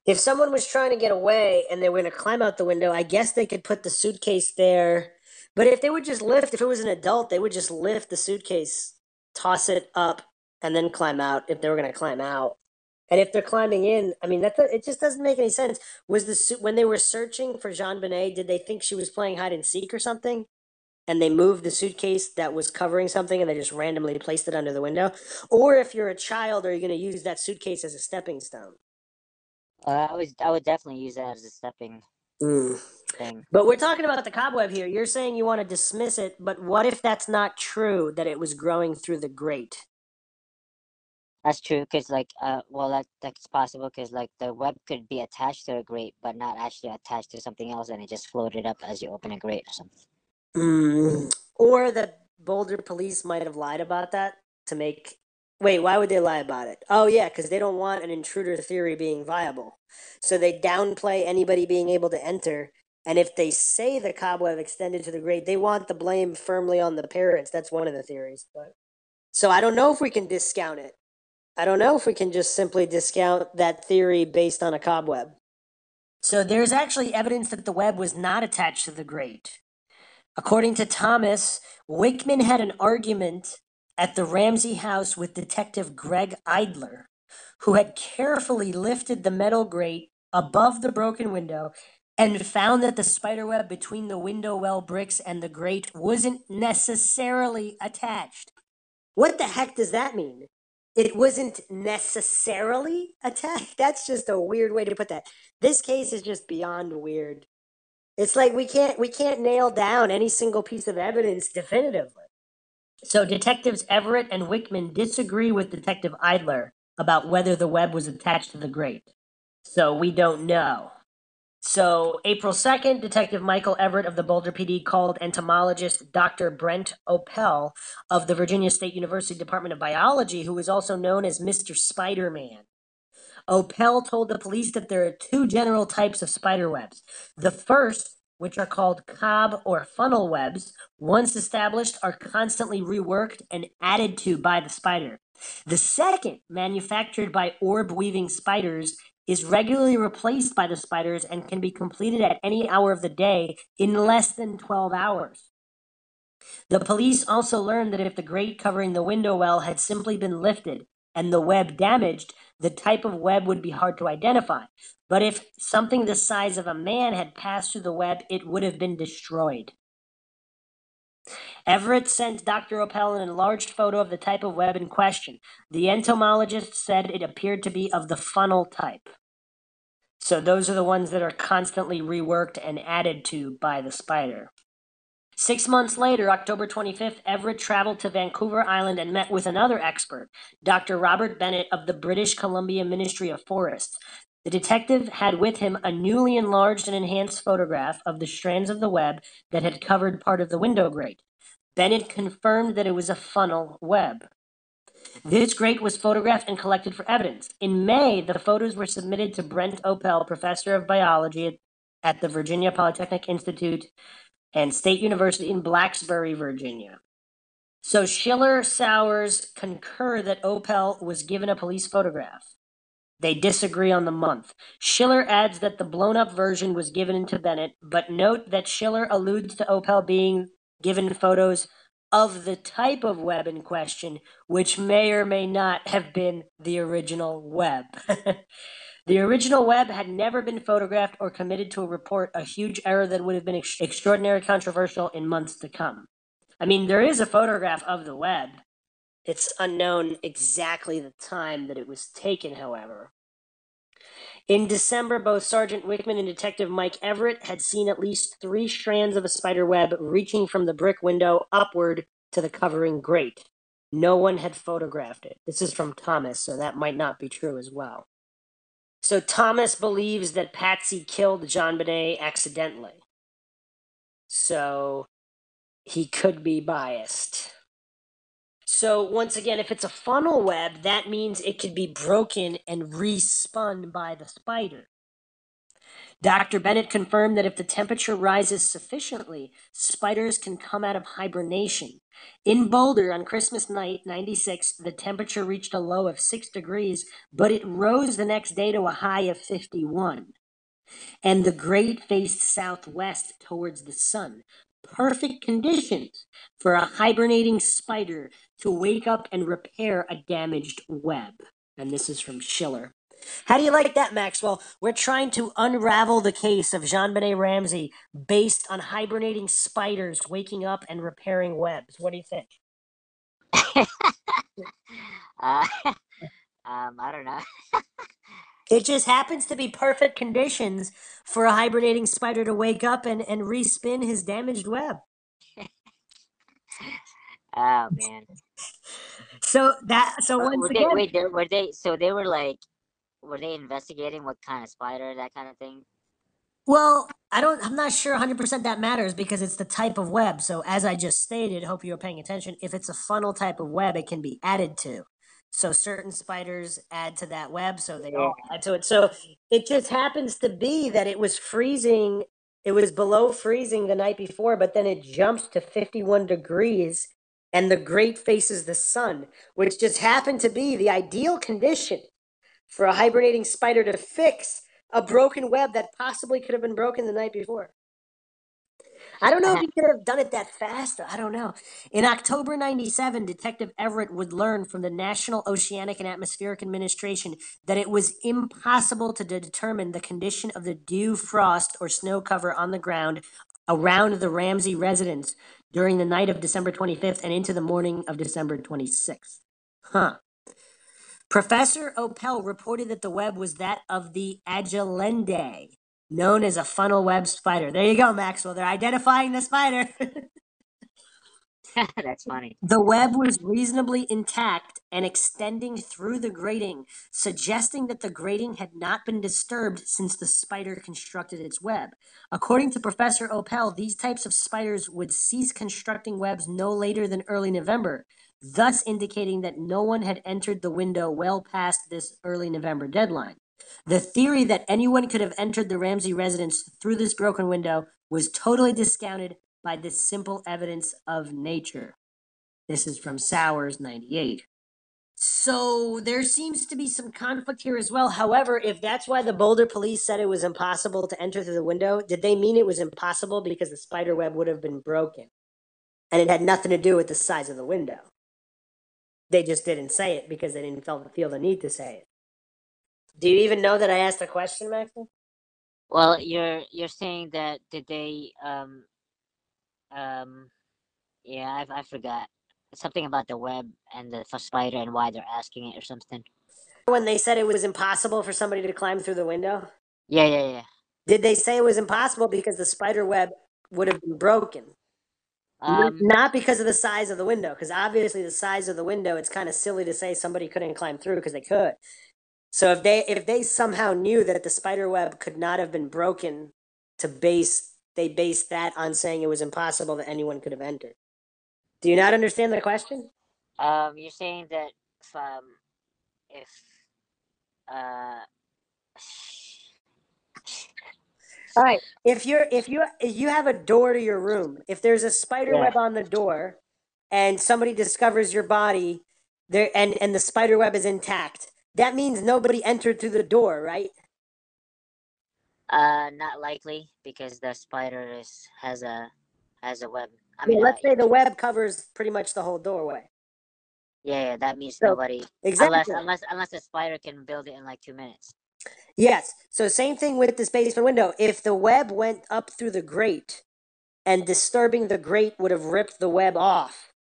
If someone was trying to get away and they were going to climb out the window, I guess they could put the suitcase there. But if they would just lift, if it was an adult, they would just lift the suitcase, toss it up, and then climb out if they were going to climb out. And if they're climbing in, I mean, that it just doesn't make any sense. Was the when they were searching for JonBenét? Did they think she was playing hide and seek or something? And they moved the suitcase that was covering something, and they just randomly placed it under the window. Or if you're a child, are you going to use that suitcase as a stepping stone? Uh, I was I would definitely use that as a stepping Mm. thing. But we're talking about the cobweb here. You're saying you want to dismiss it, but what if that's not true? That it was growing through the grate. That's true, because like, uh, well, that that's possible, because like the web could be attached to a grate, but not actually attached to something else, and it just floated up as you open a grate or something. Mm. Or the Boulder police might have lied about that to make. Wait, why would they lie about it? Oh, yeah, because they don't want an intruder theory being viable. So they downplay anybody being able to enter. And if they say the cobweb extended to the grate, they want the blame firmly on the parents. That's one of the theories. But so I don't know if we can discount it. I don't know if we can just simply discount that theory based on a cobweb. So there's actually evidence that the web was not attached to the grate. According to Thomas, Wickman had an argument at the Ramsey house with Detective Greg Eidler, who had carefully lifted the metal grate above the broken window and found that the spiderweb between the window well bricks and the grate wasn't necessarily attached. What the heck does that mean? It wasn't necessarily attached? <laughs> That's just a weird way to put that. This case is just beyond weird. It's like we can't we can't nail down any single piece of evidence definitively. So detectives Everett and Wickman disagree with Detective Eidler about whether the web was attached to the grate. So we don't know. So April 2nd, Detective Michael Everett of the Boulder PD called entomologist Dr. Brent Opell of the Virginia State University Department of Biology, who is also known as Mr. Spider-Man. Opell told the police that there are two general types of spider webs. The first, which are called cob or funnel webs, once established, are constantly reworked and added to by the spider. The second, manufactured by orb weaving spiders, is regularly replaced by the spiders and can be completed at any hour of the day in less than 12 hours. The police also learned that if the grate covering the window well had simply been lifted and the web damaged, the type of web would be hard to identify. But if something the size of a man had passed through the web, it would have been destroyed. Everett sent Dr. Opell an enlarged photo of the type of web in question. The entomologist said it appeared to be of the funnel type. So those are the ones that are constantly reworked and added to by the spider. Six months later, October 25th, Everett traveled to Vancouver Island and met with another expert, Dr. Robert Bennett of the British Columbia Ministry of Forests. The detective had with him a newly enlarged and enhanced photograph of the strands of the web that had covered part of the window grate. Bennett confirmed that it was a funnel web. This grate was photographed and collected for evidence. In May, the photos were submitted to Brent Opell, professor of biology at the Virginia Polytechnic Institute and State University in Blacksburg, Virginia. So Schiller Sauer's concur that Opell was given a police photograph. They disagree on the month. Schiller adds that the blown up version was given to Bennett, but note that Schiller alludes to Opell being given photos of the type of web in question, which may or may not have been the original web. <laughs> the original web had never been photographed or committed to a report, a huge error that would have been ex- extraordinarily controversial in months to come. I mean, there is a photograph of the web, it's unknown exactly the time that it was taken, however. In December, both Sergeant Wickman and Detective Mike Everett had seen at least three strands of a spider web reaching from the brick window upward to the covering grate. No one had photographed it. This is from Thomas, so that might not be true as well. So Thomas believes that Patsy killed JonBenét accidentally. So he could be biased. So once again, if it's a funnel web, that means it could be broken and respun by the spider. Dr. Bennett confirmed that if the temperature rises sufficiently, spiders can come out of hibernation. In Boulder on Christmas night, 96, the temperature reached a low of 6 degrees, but it rose the next day to a high of 51. And the grate faced southwest towards the sun, perfect conditions for a hibernating spider to wake up and repair a damaged web. And this is from Schiller. How do you like that, Maxwell? We're trying to unravel the case of JonBenét Ramsey based on hibernating spiders waking up and repairing webs. What do you think? <laughs> uh, <laughs> um, I don't know. <laughs> it just happens to be perfect conditions for a hibernating spider to wake up and, and respin his damaged web. Oh man. So that so once were again, they, wait, they, were they so they were like were they investigating what kind of spider that kind of thing? Well, I don't. I'm not sure 100 percent that matters because it's the type of web. So as I just stated, hope you were paying attention. If it's a funnel type of web, it can be added to. So certain spiders add to that web, so they all add to it. So it just happens to be that it was freezing. It was below freezing the night before, but then it jumps to 51 degrees and the grate faces the sun, which just happened to be the ideal condition for a hibernating spider to fix a broken web that possibly could have been broken the night before. I don't know if he could have done it that fast. I don't know. In October 97, Detective Everett would learn from the National Oceanic and Atmospheric Administration that it was impossible to determine the condition of the dew, frost, or snow cover on the ground around the Ramsey residence during the night of December 25th and into the morning of December 26th. Huh. Professor Opell reported that the web was that of the Agelenidae, known as a funnel web spider. There you go, Maxwell. They're identifying the spider. <laughs> <laughs> That's funny. The web was reasonably intact and extending through the grating, suggesting that the grating had not been disturbed since the spider constructed its web. According to Professor Opell, these types of spiders would cease constructing webs no later than early November, thus indicating that no one had entered the window well past this early November deadline. The theory that anyone could have entered the Ramsey residence through this broken window was totally discounted by this simple evidence of nature. This is from Sauer's 98. So there seems to be some conflict here as well. However, if that's why the Boulder police said it was impossible to enter through the window, did they mean it was impossible because the spider web would have been broken? And it had nothing to do with the size of the window. They just didn't say it because they didn't feel the need to say it. Do you even know that I asked a question, Maxwell? Well, you're you're saying that did they um um yeah I I forgot something about the web and the spider and why they're asking it or something. When they said it was impossible for somebody to climb through the window. Yeah, yeah, yeah. Did they say it was impossible because the spider web would have been broken? Um, Not because of the size of the window, because obviously the size of the window, it's kind of silly to say somebody couldn't climb through because they could. So if they if they somehow knew that the spider web could not have been broken to base they based that on saying it was impossible that anyone could have entered. Do you not understand the question? um, you're saying that if um, if uh, All right. If you're if you if you have a door to your room, if there's a spider Yeah. web on the door, and somebody discovers your body, there and and the spider web is intact, that means nobody entered through the door, right? Uh, not likely because the spider is has a has a web. I mean, let's uh, say the web covers pretty much the whole doorway. yeah, yeah, that means So- nobody Exactly. unless unless unless the spider can build it in like two minutes. Yes. So same thing with this basement window. If the web went up through the grate and disturbing the grate would have ripped the web off,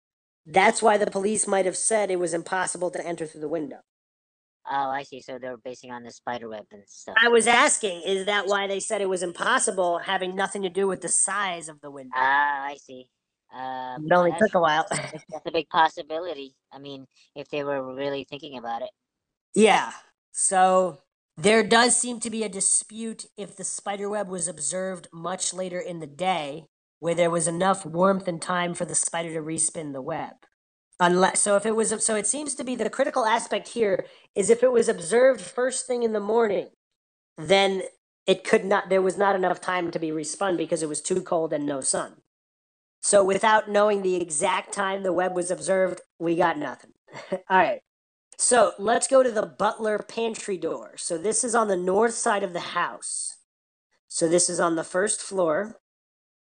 that's why the police might have said it was impossible to enter through the window. Oh, I see. So they're basing on the spider web and stuff. I was asking, is that why they said it was impossible, having nothing to do with the size of the window? Ah, I see. Uh, it only took a while. that's a big possibility. I mean, if they were really thinking about it. yeah. So there does seem to be a dispute if the spider web was observed much later in the day, where there was enough warmth and time for the spider to respin the web. Unless so if it was so it seems to be the critical aspect here is if it was observed first thing in the morning, then it could not there was not enough time to be respun because it was too cold and no sun. So without knowing the exact time the web was observed, we got nothing. <laughs> All right. So let's go to the butler pantry door. So this is on the north side of the house. So this is on the first floor.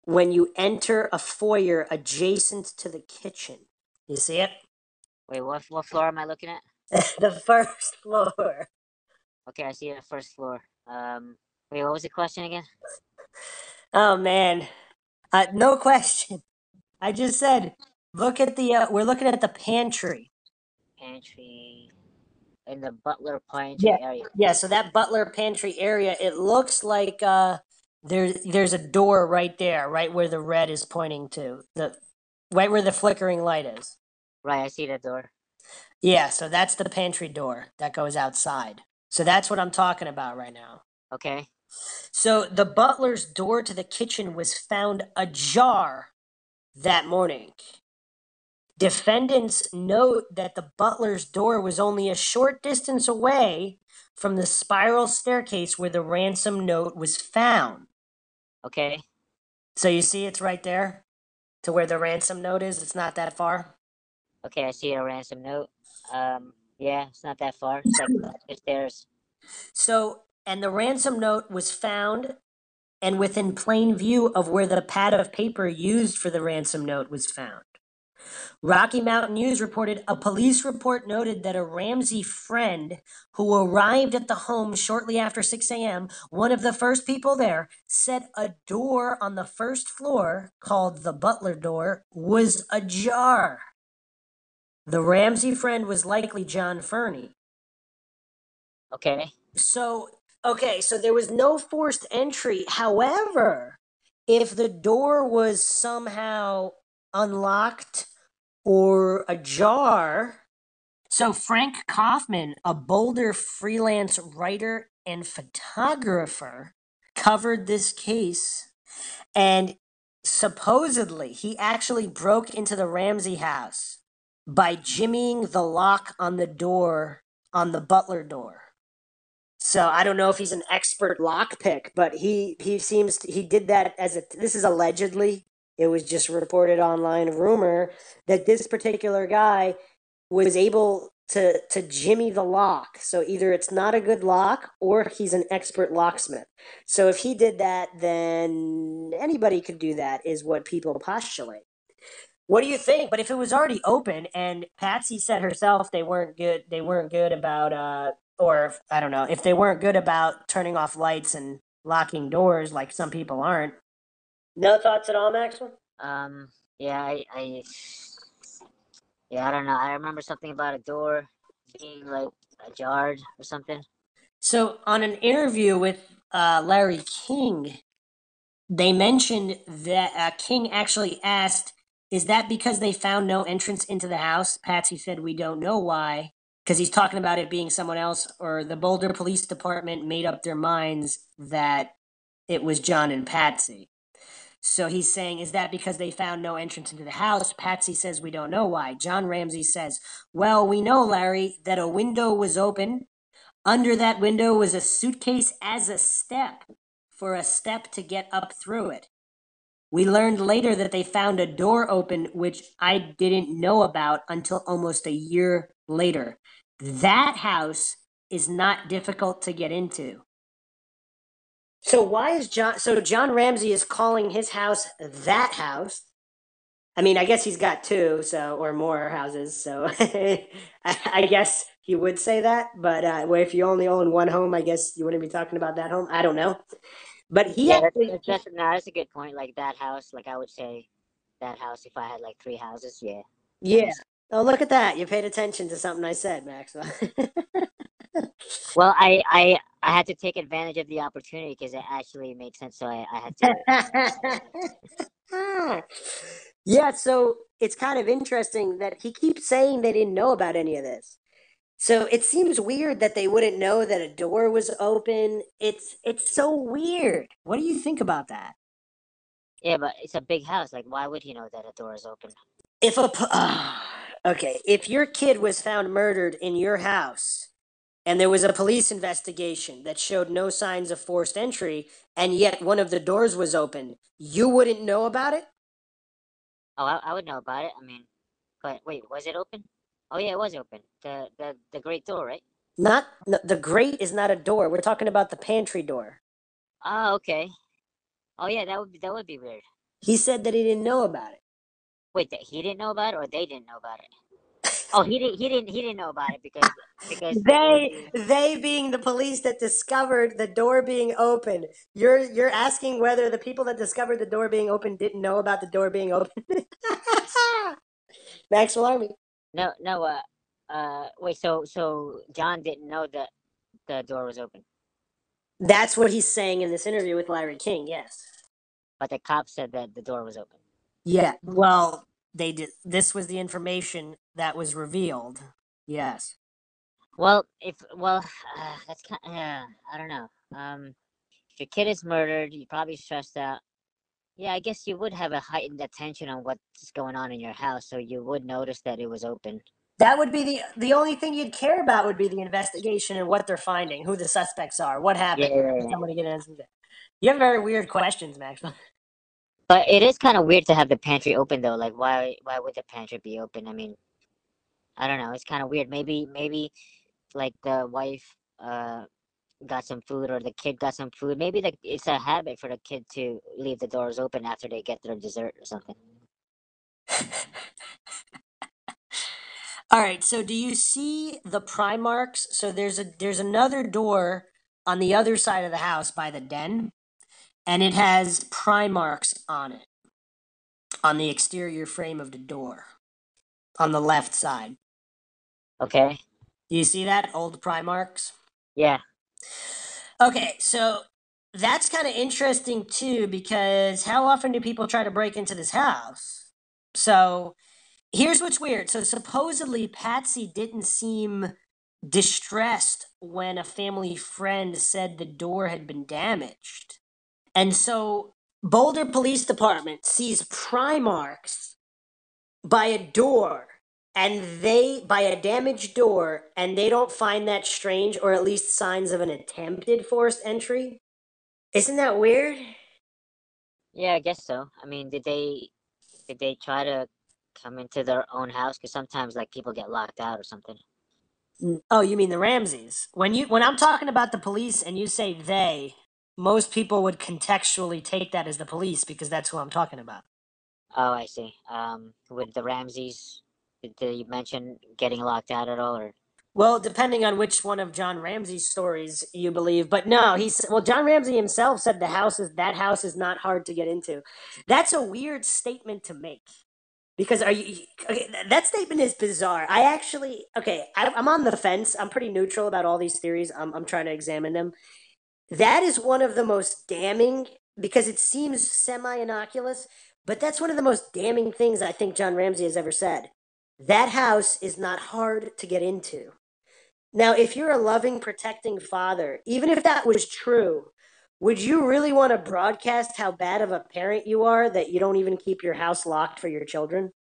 When you enter a foyer adjacent to the kitchen, you see it? Wait, what what floor am I looking at? <laughs> the first floor. Okay, I see the first floor. Um, wait, what was the question again? <laughs> Oh man, uh, no question. I just said, look at the. Uh, we're looking at the pantry. Pantry. In the butler pantry area. Yeah, so that butler pantry area, it looks like uh, there's there's a door right there, right where the red is pointing to the, right where the flickering light is. Right, I see the door. Yeah, so that's the pantry door that goes outside. So that's what I'm talking about right now. Okay. So the butler's door to the kitchen was found ajar that morning. Defendants note that the butler's door was only a short distance away from the spiral staircase where the ransom note was found. Okay. So you see it's right there to where the ransom note is. It's not that far. Okay, I see a ransom note. Um, yeah, it's not that far. It's like <clears throat> stairs. So, and the ransom note was found and within plain view of where the pad of paper used for the ransom note was found. Rocky Mountain News reported a police report noted that a Ramsey friend who arrived at the home shortly after 6 a.m., one of the first people there, said a door on the first floor, called the butler door, was ajar. The Ramsey friend was likely John Fernie. Okay. So, okay, so there was no forced entry. However, if the door was somehow unlocked or ajar, so Frank Coffman, a Boulder freelance writer and photographer, covered this case and supposedly he actually broke into the Ramsey house by jimmying the lock on the door on the butler door. So I don't know if he's an expert lockpick, but he he seems to, he did that as a this is allegedly it was just reported online rumor that this particular guy was able to to jimmy the lock. So either it's not a good lock or he's an expert locksmith. So if he did that, then anybody could do that, is what people postulate. What do you think? But if it was already open and Patsy said herself they weren't good, they weren't good about uh or I don't know, if they weren't good about turning off lights and locking doors like some people aren't. No thoughts at all, Maxwell? Um, yeah, I, I, yeah, I don't know. I remember something about a door being like ajar or something. So on an interview with uh, Larry King, they mentioned that uh, King actually asked is that because they found no entrance into the house? Patsy said, We don't know why. Because he's talking about it being someone else, or the Boulder Police Department made up their minds that it was John and Patsy. So he's saying, Is that because they found no entrance into the house? Patsy says, We don't know why. John Ramsey says, Well, we know, Larry, that a window was open. Under that window was a suitcase as a step for a step to get up through it. We learned later that they found a door open, which I didn't know about until almost a year later. That house is not difficult to get into. So why is John? So John Ramsey is calling his house that house. I mean, I guess he's got two, so or more houses. So <laughs> I, guess he would say that. But uh, if you only own one home, I guess you wouldn't be talking about that home. I don't know. But he Yeah, actually, that's, that's, that's, no, that's a good point. Like that house, like I would say that house if I had like three houses. Yeah. yeah. Oh, look at that! You paid attention to something I said, Maxwell. <laughs> Well, I I I had to take advantage of the opportunity because it actually made sense. So I, I had to. <laughs> yeah, so it's kind of interesting that he keeps saying they didn't know about any of this. So it seems weird that they wouldn't know that a door was open. It's it's so weird. What do you think about that? Yeah, but it's a big house. Like, why would he know that a door is open? If a po- <sighs> okay, if your kid was found murdered in your house and there was a police investigation that showed no signs of forced entry and yet one of the doors was open, you wouldn't know about it? Oh, I, I would know about it. I mean, but wait, was it open? Oh yeah, it was open. The the the grate door, right? Not no, the grate is not a door. We're talking about the pantry door. Oh, okay. Oh yeah, that would be that would be weird. He said that he didn't know about it. Wait, that he didn't know about it, or they didn't know about it? Oh, he didn't. He didn't. He didn't know about it because because <laughs> They they being the police that discovered the door being open. You're you're asking whether the people that discovered the door being open didn't know about the door being open. <laughs> Maxwell Army. No no uh uh wait. So so John didn't know that the door was open, That's what he's saying in this interview with Larry King. Yes. but the cop said that the door was open. Yeah. Well, they did. This was the information that was revealed. Yes. Well, if well, uh, <sighs> that's kind. Yeah, I don't know. Um, if your kid is murdered, you're probably stressed out. Yeah, I guess you would have a heightened attention on what's going on in your house, so you would notice that it was open. That would be the the only thing you'd care about would be the investigation and what they're finding, who the suspects are, what Yeah, happened. yeah, Did yeah. Somebody get that. You have very weird questions, Maxwell. <laughs> But it is kind of weird to have the pantry open though. Like, why why would the pantry be open? I mean, I don't know. It's kind of weird. Maybe maybe like the wife uh got some food or the kid got some food. Maybe like it's a habit for the kid to leave the doors open after they get their dessert or something. <laughs> All right. So, do you see the pry marks? So there's a there's another door on the other side of the house by the den, and it has pry marks on it on the exterior frame of the door on the left side. Okay. Do you see that old pry marks? Yeah. Okay, so that's kind of interesting too because how often do people try to break into this house? So here's what's weird. So supposedly Patsy didn't seem distressed when a family friend said the door had been damaged. And so Boulder Police Department sees pry marks by a door and they by a damaged door and they don't find that strange or at least signs of an attempted forced entry isn't that weird Yeah, I guess so. I mean, did they did they try to come into their own house? Because sometimes like people get locked out or something. Oh you mean the Ramseys when you when i'm talking about the police and you say they most people would contextually take that as the police because that's who i'm talking about Oh, I see. Um, with the Ramseys, did, you mention getting locked out at all, or? Well, depending on which one of John Ramsey's stories you believe, but no, he's well. John Ramsey himself said the house is that house is not hard to get into. That's a weird statement to make because are you? Okay, that statement is bizarre. I actually okay. I, I'm on the fence. I'm pretty neutral about all these theories. I'm I'm trying to examine them. That is one of the most damning because it seems semi innocuous, But that's one of the most damning things I think John Ramsey has ever said. That house is not hard to get into. Now, if you're a loving, protecting father, even if that was true, would you really want to broadcast how bad of a parent you are that you don't even keep your house locked for your children?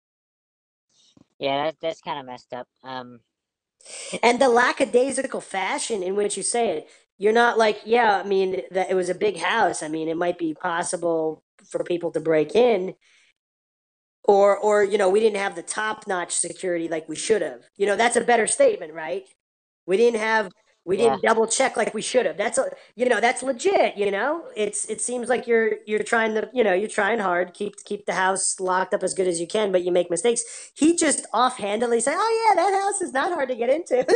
Yeah, that, that's kind of messed up. Um, and the lackadaisical fashion in which you say it, you're not like, yeah, I mean, that it was a big house. I mean, it might be possible for people to break in, or, or you know, we didn't have the top notch security like we should have. You know, that's a better statement, right? We didn't have we didn't double check like we should have. That's a, you know, that's legit. You know, it's it seems like you're you're trying to, you know, you're trying hard, keep keep the house locked up as good as you can, but you make mistakes. He just offhandedly said, "Oh yeah, that house is not hard to get into." <laughs>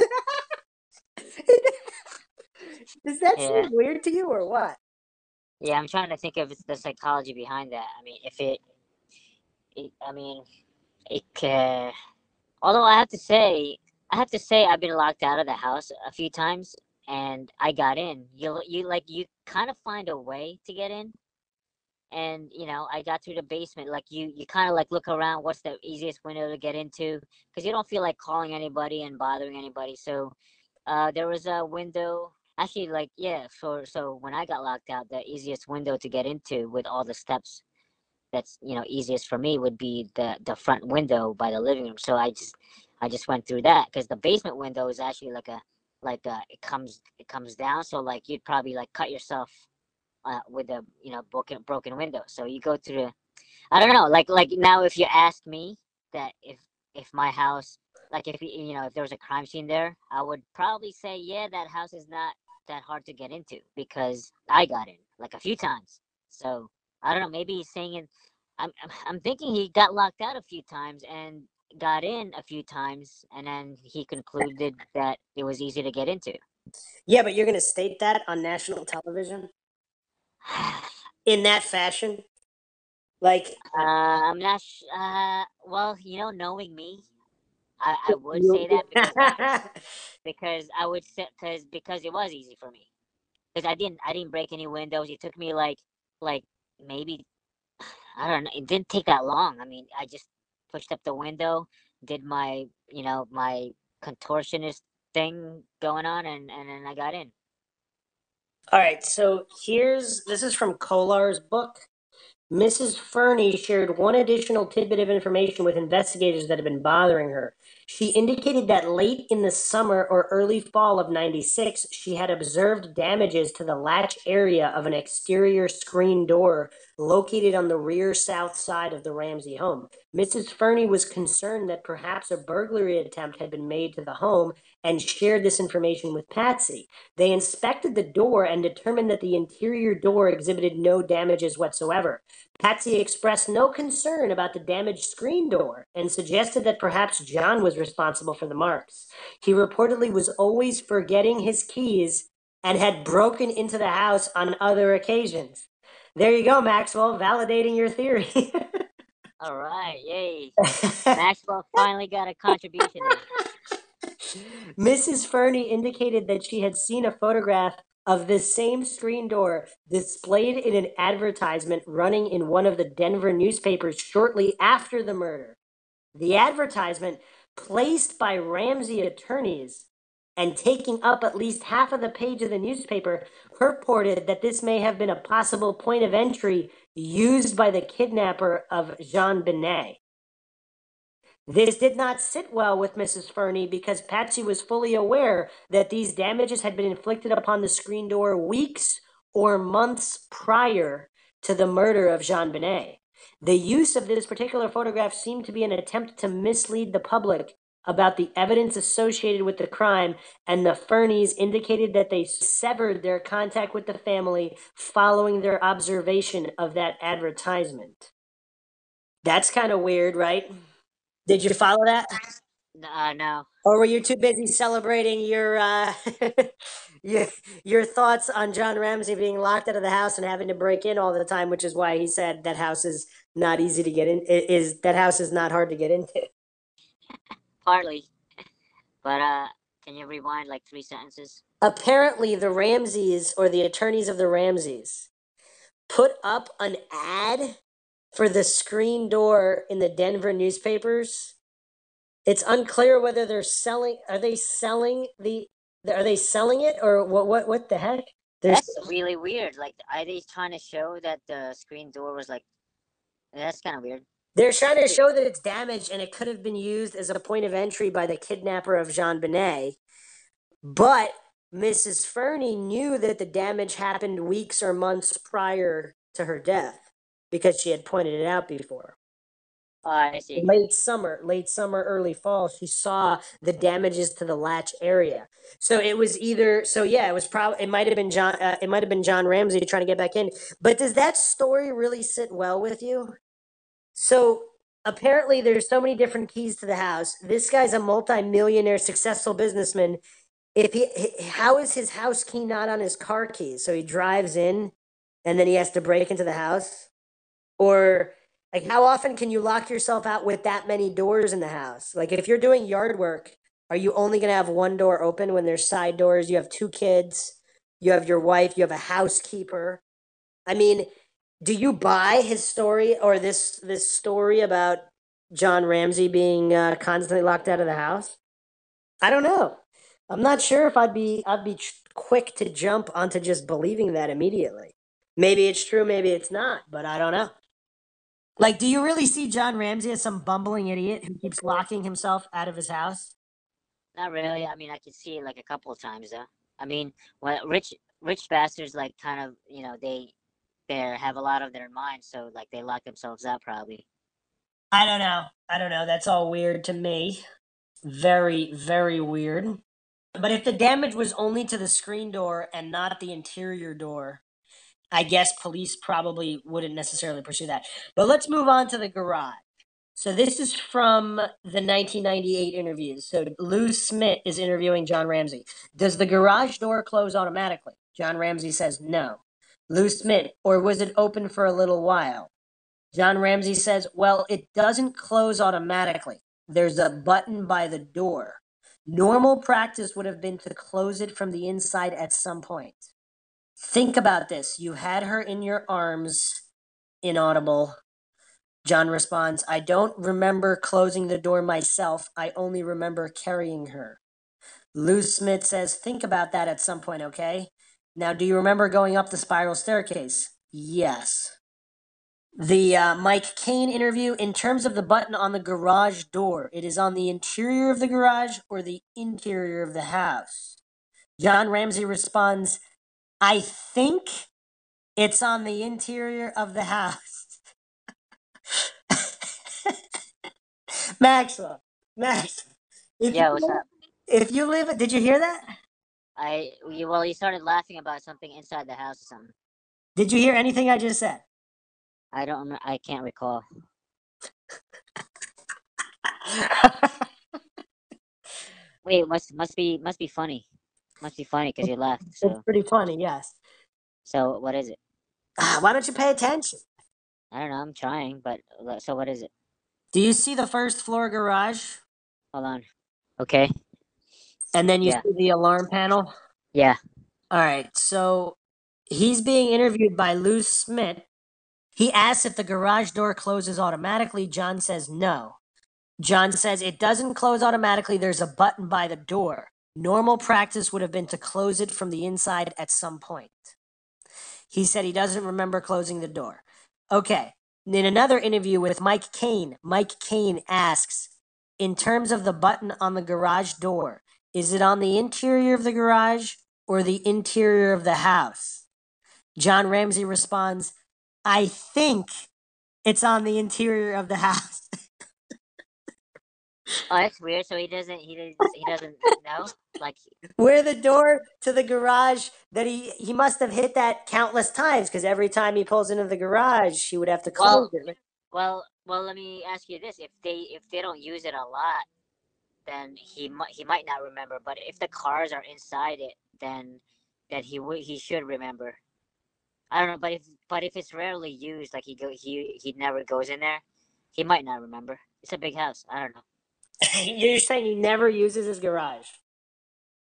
Does that yeah. seem weird to you or what? Yeah, I'm trying to think of the psychology behind that. I mean, if it, it I mean, it. Uh, although I have to say, I have to say I've been locked out of the house a few times and I got in. You you like you kind of find a way to get in. And you know, I got through the basement. Like you, you kind of like look around. What's the easiest window to get into? Because you don't feel like calling anybody and bothering anybody. So, uh, there was a window. Actually, like yeah. So so when I got locked out, the easiest window to get into with all the steps, that's you know easiest for me would be the the front window by the living room. So I just I just went through that because the basement window is actually like a like a, it comes it comes down. So like you'd probably like cut yourself uh, with a you know broken broken window. So you go through I don't know like like now if you ask me that if if my house like if you know if there was a crime scene there I would probably say yeah that house is not that hard to get into because I got in like a few times. So I don't know maybe he's saying it I'm I'm thinking he got locked out a few times and got in a few times and then he concluded that it was easy to get into. Yeah, but you're going to state that on national television? <sighs> in that fashion? Like, uh, I'm not. Sh- uh, well, you know, knowing me, I, I would say that because, <laughs> because I would say because because it was easy for me because I didn't I didn't break any windows. It took me like like maybe I don't know. It didn't take that long. I mean, I just pushed up the window, did my, you know, my contortionist thing going on, and, and then I got in. All right, so here's this is from Kolar's book. Mrs. Fernie shared one additional tidbit of information with investigators that had been bothering her. She indicated that late in the summer or early fall of 96, she had observed damages to the latch area of an exterior screen door located on the rear south side of the Ramsey home. Mrs. Fernie was concerned that perhaps a burglary attempt had been made to the home and shared this information with Patsy. They inspected the door and determined that the interior door exhibited no damages whatsoever. Patsy expressed no concern about the damaged screen door and suggested that perhaps John was responsible for the marks. He reportedly was always forgetting his keys and had broken into the house on other occasions. There you go, Maxwell, validating your theory. <laughs> All right, yay. <laughs> Maxwell finally got a contribution. Mrs. Fernie indicated that she had seen a photograph of this same screen door displayed in an advertisement running in one of the Denver newspapers shortly after the murder. The advertisement, placed by Ramsey attorneys, and taking up at least half of the page of the newspaper, purported that this may have been a possible point of entry used by the kidnapper of JonBenét. This did not sit well with Mrs. Fernie because Patsy was fully aware that these damages had been inflicted upon the screen door weeks or months prior to the murder of JonBenét. The use of this particular photograph seemed to be an attempt to mislead the public about the evidence associated with the crime, and the Fernies indicated that they severed their contact with the family following their observation of that advertisement. That's kind of weird, right? Did you follow that? Uh, no. Or were you too busy celebrating your uh, <laughs> your your thoughts on John Ramsey being locked out of the house and having to break in all the time, which is why he said that house is not easy to get in. Is that house is not hard to get into? <laughs> Partly. But uh can you rewind like three sentences? Apparently the Ramseys or the attorneys of the Ramseys put up an ad for the screen door in the Denver newspapers. It's unclear whether they're selling. Are they selling the? Are they selling it or what? What? What the heck? There's, That's really weird. Like, are they trying to show that the screen door was like? That's kind of weird. They're trying to show that it's damaged and it could have been used as a point of entry by the kidnapper of JonBenét. But Mrs. Fernie knew that the damage happened weeks or months prior to her death because she had pointed it out before. I see. Late summer, late summer, early fall, she saw the damages to the latch area. So it was either so yeah, it was probably it might have been John uh, it might have been John Ramsey trying to get back in. But does that story really sit well with you? So apparently there's so many different keys to the house. This guy's a multi-millionaire successful businessman. If he how is his house key not on his car keys? So he drives in and then he has to break into the house? Or like how often can you lock yourself out with that many doors in the house? Like if you're doing yard work, are you only going to have one door open when there's side doors? You have two kids, you have your wife, you have a housekeeper. I mean, do you buy his story or this this story about John Ramsey being uh, constantly locked out of the house? I don't know. I'm not sure if I'd be I'd be quick to jump onto just believing that immediately. Maybe it's true, maybe it's not, but I don't know. Like, do you really see John Ramsey as some bumbling idiot who keeps locking himself out of his house? Not really. I mean, I could see it like a couple of times though. I mean, when rich rich bastards like kind of you know they they have a lot of their mind, so like they lock themselves up probably. I don't know. I don't know. That's all weird to me. Very, very weird. But if the damage was only to the screen door and not the interior door, I guess police probably wouldn't necessarily pursue that. But let's move on to the garage. So this is from the 1998 interviews. So Lou Smit is interviewing John Ramsey. Does the garage door close automatically? John Ramsey says no. Lou Smit, or was it open for a little while? John Ramsey says, well, it doesn't close automatically. There's a button by the door. Normal practice would have been to close it from the inside at some point. Think about this. You had her in your arms, inaudible. John responds, I don't remember closing the door myself. I only remember carrying her. Lou Smit says, Think about that at some point, okay? Now, do you remember going up the spiral staircase? Yes. The uh, Mike Kane interview, in terms of the button on the garage door, it is on the interior of the garage or the interior of the house. John Ramsey responds, I think it's on the interior of the house. <laughs> Maxwell, Max, if yeah, what's you, up? If you live, did you hear that? I well, you started laughing about something inside the house or something. Did you hear anything I just said? I don't. I can't recall. <laughs> Wait, must must be must be funny. Must be funny because you laughed. So. It's pretty funny, yes. So what is it? Ah, why don't you pay attention? I don't know. I'm trying, but so what is it? Do you see the first floor garage? Hold on. Okay. And then you yeah. see the alarm panel? Yeah. All right. So he's being interviewed by Lou Smit. He asks if the garage door closes automatically. John says no. John says it doesn't close automatically. There's a button by the door. Normal practice would have been to close it from the inside at some point. He said he doesn't remember closing the door. Okay. In another interview with Mike Kane, Mike Kane asks, in terms of the button on the garage door, is it on the interior of the garage or the interior of the house? John Ramsey responds, I think it's on the interior of the <laughs> house. Oh, that's weird. So he doesn't he doesn't he doesn't know? Like where the door to the garage that he he must have hit that countless times because every time he pulls into the garage he would have to close well, it. Well well let me ask you this. If they if they don't use it a lot, then he might he might not remember. But if the cars are inside it, then then he would he should remember. I don't know, but if but if it's rarely used, like he go he he never goes in there, he might not remember. It's a big house. I don't know. <laughs> You're saying he never uses his garage.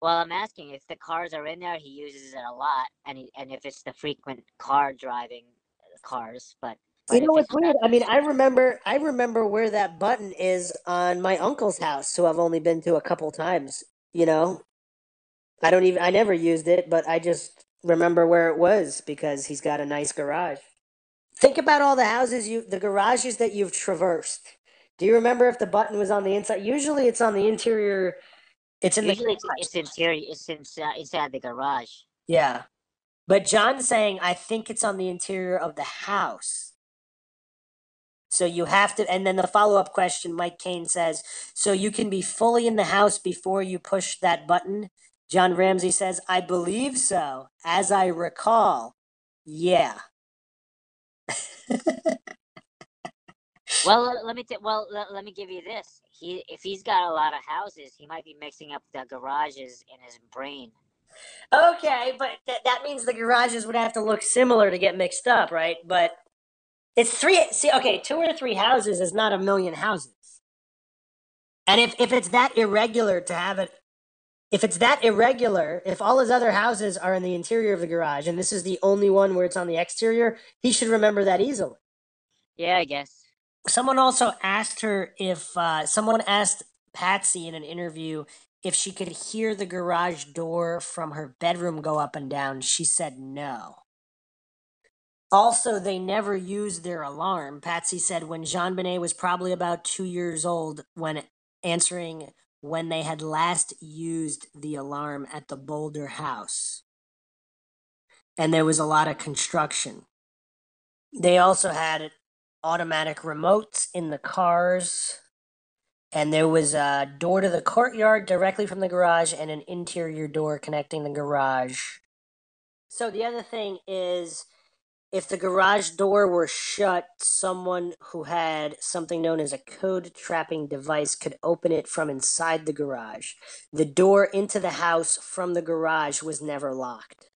Well, I'm asking if the cars are in there, he uses it a lot, and he, and if it's the frequent car driving uh, cars, but you know what's weird? I mean, I remember, I remember where that button is on my uncle's house, who I've only been to a couple times. You know, I don't even, I never used it, but I just remember where it was because he's got a nice garage. Think about all the houses you, the garages that you've traversed. Do you remember if the button was on the inside? Usually, it's on the interior. It's in Usually, the it's, it's interior. It's inside, uh, inside the garage. yeah. But John's saying, I think it's on the interior of the house. So you have to, and then the follow up question, Mike Kane says, so you can be fully in the house before you push that button? John Ramsey says, I believe so. As I recall, yeah. <laughs> Well, let- me t- well let, let me give you this. He if he's got a lot of houses, he might be mixing up the garages in his brain. Okay, but th- that means the garages would have to look similar to get mixed up, right? But it's three. See, okay, two or three houses is not a million houses. And if if it's that irregular to have it, if it's that irregular, if all his other houses are in the interior of the garage, and this is the only one where it's on the exterior, he should remember that easily. Yeah, I guess. Someone also asked her if uh, someone asked Patsy in an interview if she could hear the garage door from her bedroom go up and down. She said no. Also, they never used their alarm. Patsy said when JonBenét was probably about two years old when answering when they had last used the alarm at the Boulder house. And there was a lot of construction. They also had automatic remotes in the cars. And there was a door to the courtyard directly from the garage and an interior door connecting the garage. So the other thing is if the garage door were shut, someone who had something known as a code trapping device could open it from inside the garage. The door into the house from the garage was never locked.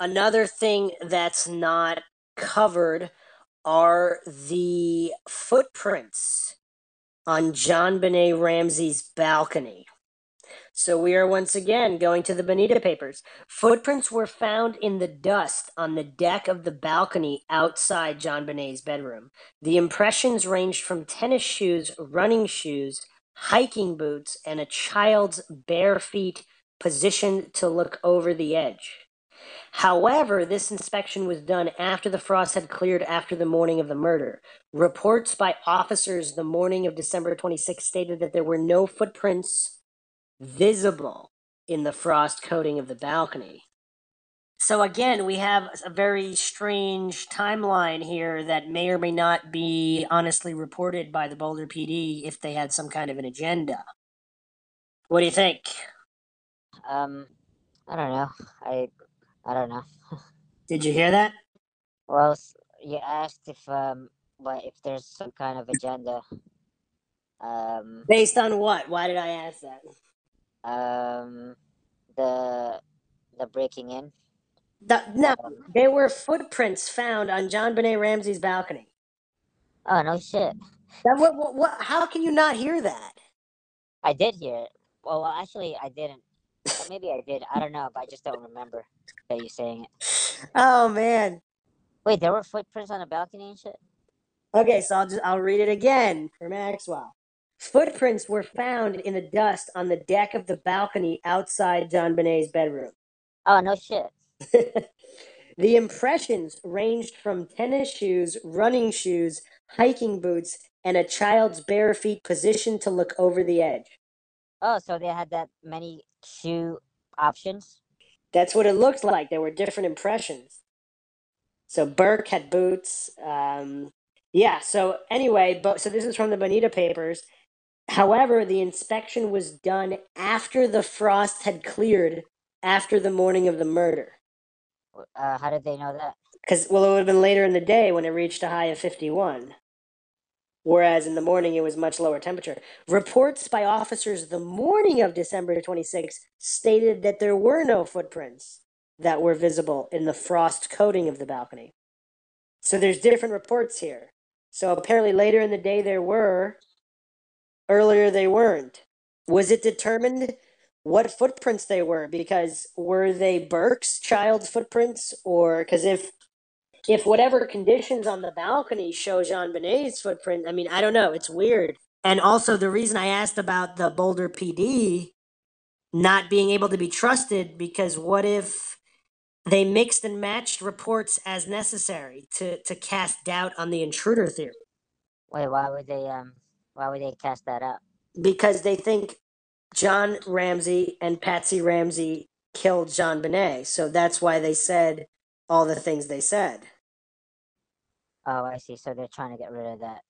Another thing that's not covered are the footprints on JonBenét Ramsey's balcony. So we are once again going to the Bonita papers. Footprints were found in the dust on the deck of the balcony outside JonBenét's bedroom. The impressions ranged from tennis shoes, running shoes, hiking boots, and a child's bare feet positioned to look over the edge. However, this inspection was done after the frost had cleared after the morning of the murder. Reports by officers the morning of December 26 stated that there were no footprints visible in the frost coating of the balcony. So again, we have a very strange timeline here that may or may not be honestly reported by the Boulder PD if they had some kind of an agenda. What do you think? Um, I don't know. I I don't know. Did you hear that? Well, you asked if um what if there's some kind of agenda. Um, Based on what? Why did I ask that? um, the the breaking in. The, no, Um, there were footprints found on JonBenét Ramsey's balcony. oh no shit! That, what, what, what, how can you not hear that? I did hear it. Well, well, actually, I didn't. Maybe I did. I don't know, but I just don't remember that you saying it. Oh man. Wait, there were footprints on the balcony and shit. Okay, so I'll just I'll read it again for Maxwell. Footprints were found in the dust on the deck of the balcony outside JonBenét's bedroom. Oh no shit! <laughs> the impressions ranged from tennis shoes, running shoes, hiking boots, and a child's bare feet positioned to look over the edge. Oh, so they had that many shoe options. That's what it looked like. There were different impressions. So Burke had boots. Um, yeah. So anyway, but so this is from the Bonita papers. However, the inspection was done after the frost had cleared after the morning of the murder. Uh, how did they know that? Because well, it would have been later in the day when it reached a high of fifty-one. Whereas in the morning it was much lower temperature. Reports by officers the morning of December 26 stated that there were no footprints that were visible in the frost coating of the balcony. So there's different reports here. So apparently later in the day there were, earlier they weren't. Was it determined what footprints they were? Because were they Burke's child's footprints? Or because if if whatever conditions on the balcony show JonBenét's footprint, I mean, I don't know. It's weird. And also, the reason I asked about the Boulder PD not being able to be trusted because what if they mixed and matched reports as necessary to, to cast doubt on the intruder theory? Wait, why would they um why would they cast that out? Because they think John Ramsey and Patsy Ramsey killed JonBenét. So that's why they said all the things they said. Oh, I see. So they're trying to get rid of that.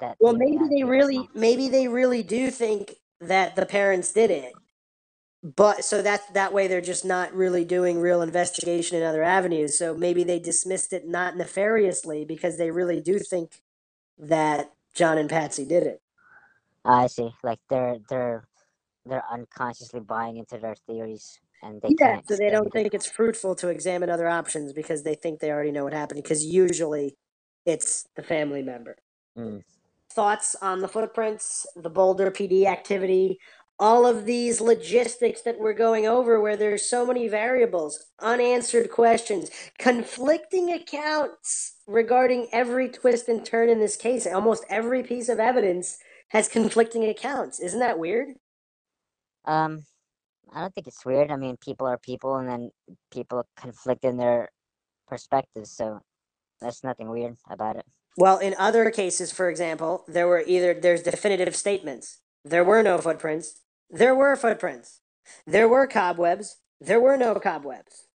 That. Well, maybe they really, maybe they really do think that the parents did it. But so that that way they're just not really doing real investigation in other avenues. So maybe they dismissed it not nefariously because they really do think that John and Patsy did it. I see. Like they're they're they're unconsciously buying into their theories, and they Yeah, so they don't think it's fruitful to examine other options because they think they already know what happened. Because usually it's the family member. Mm. Thoughts on the footprints, the Boulder PD activity, all of these logistics that we're going over where there's so many variables, unanswered questions, conflicting accounts regarding every twist and turn in this case. Almost every piece of evidence has conflicting accounts. Isn't that weird? Um, I don't think it's weird. I mean, people are people, and then people conflict in their perspectives. So that's nothing weird about it. Well, in other cases, for example, there were either there's definitive statements. There were no footprints. There were footprints. There were cobwebs. There were no cobwebs.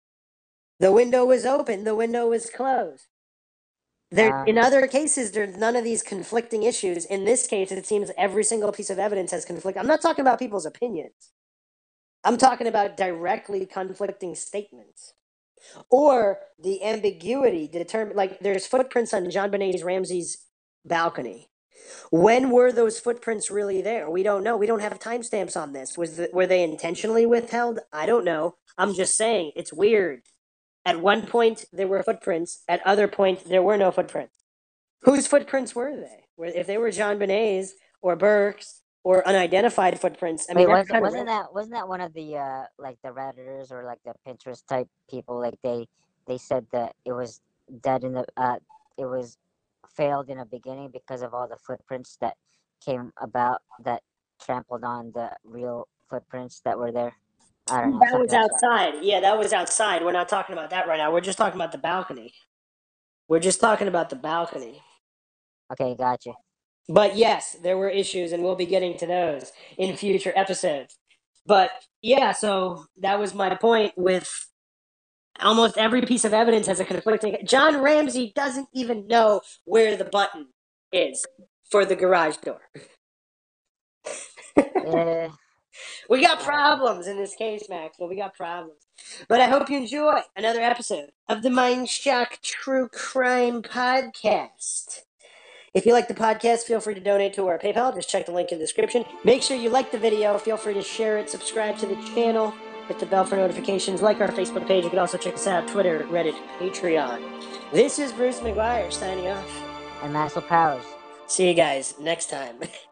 The window was open. The window was closed. There, in Um, other cases, there's none of these conflicting issues. In this case, it seems every single piece of evidence has conflict. I'm not talking about people's opinions. I'm talking about directly conflicting statements or the ambiguity determine like there's footprints on JonBenét's Ramsey's balcony. When were those footprints really there? We don't know. We don't have timestamps on this. Was the, were they intentionally withheld? I don't know. I'm just saying it's weird. At one point there were footprints. At other point there were no footprints. Whose footprints were they? If they were JonBenét's or Burke's or unidentified footprints? I mean, wait, wasn't wasn't that wasn't that one of the uh like the redditors or like the Pinterest type people? Like they they said that it was dead in the uh it was failed in the beginning because of all the footprints that came about that trampled on the real footprints that were there. I don't know. That was like that. outside. Yeah, that was outside. We're not talking about that right now. We're just talking about the balcony. We're just talking about the balcony. Okay, gotcha. But yes, there were issues, and we'll be getting to those in future episodes. But yeah, so that was my point with almost every piece of evidence has a conflicting. John Ramsey doesn't even know where the button is for the garage door. Eh, <laughs> We got problems in this case, Maxwell. We got problems. But I hope you enjoy another episode of the Mind Shock True Crime Podcast. If you like the podcast, feel free to donate to our PayPal. Just check the link in the description. Make sure you like the video. Feel free to share it, subscribe to the channel, hit the bell for notifications, like our Facebook page. You can also check us out Twitter, Reddit, Patreon. This is Bruce McGuire signing off. and Maxwell Powers. See you guys next time. <laughs>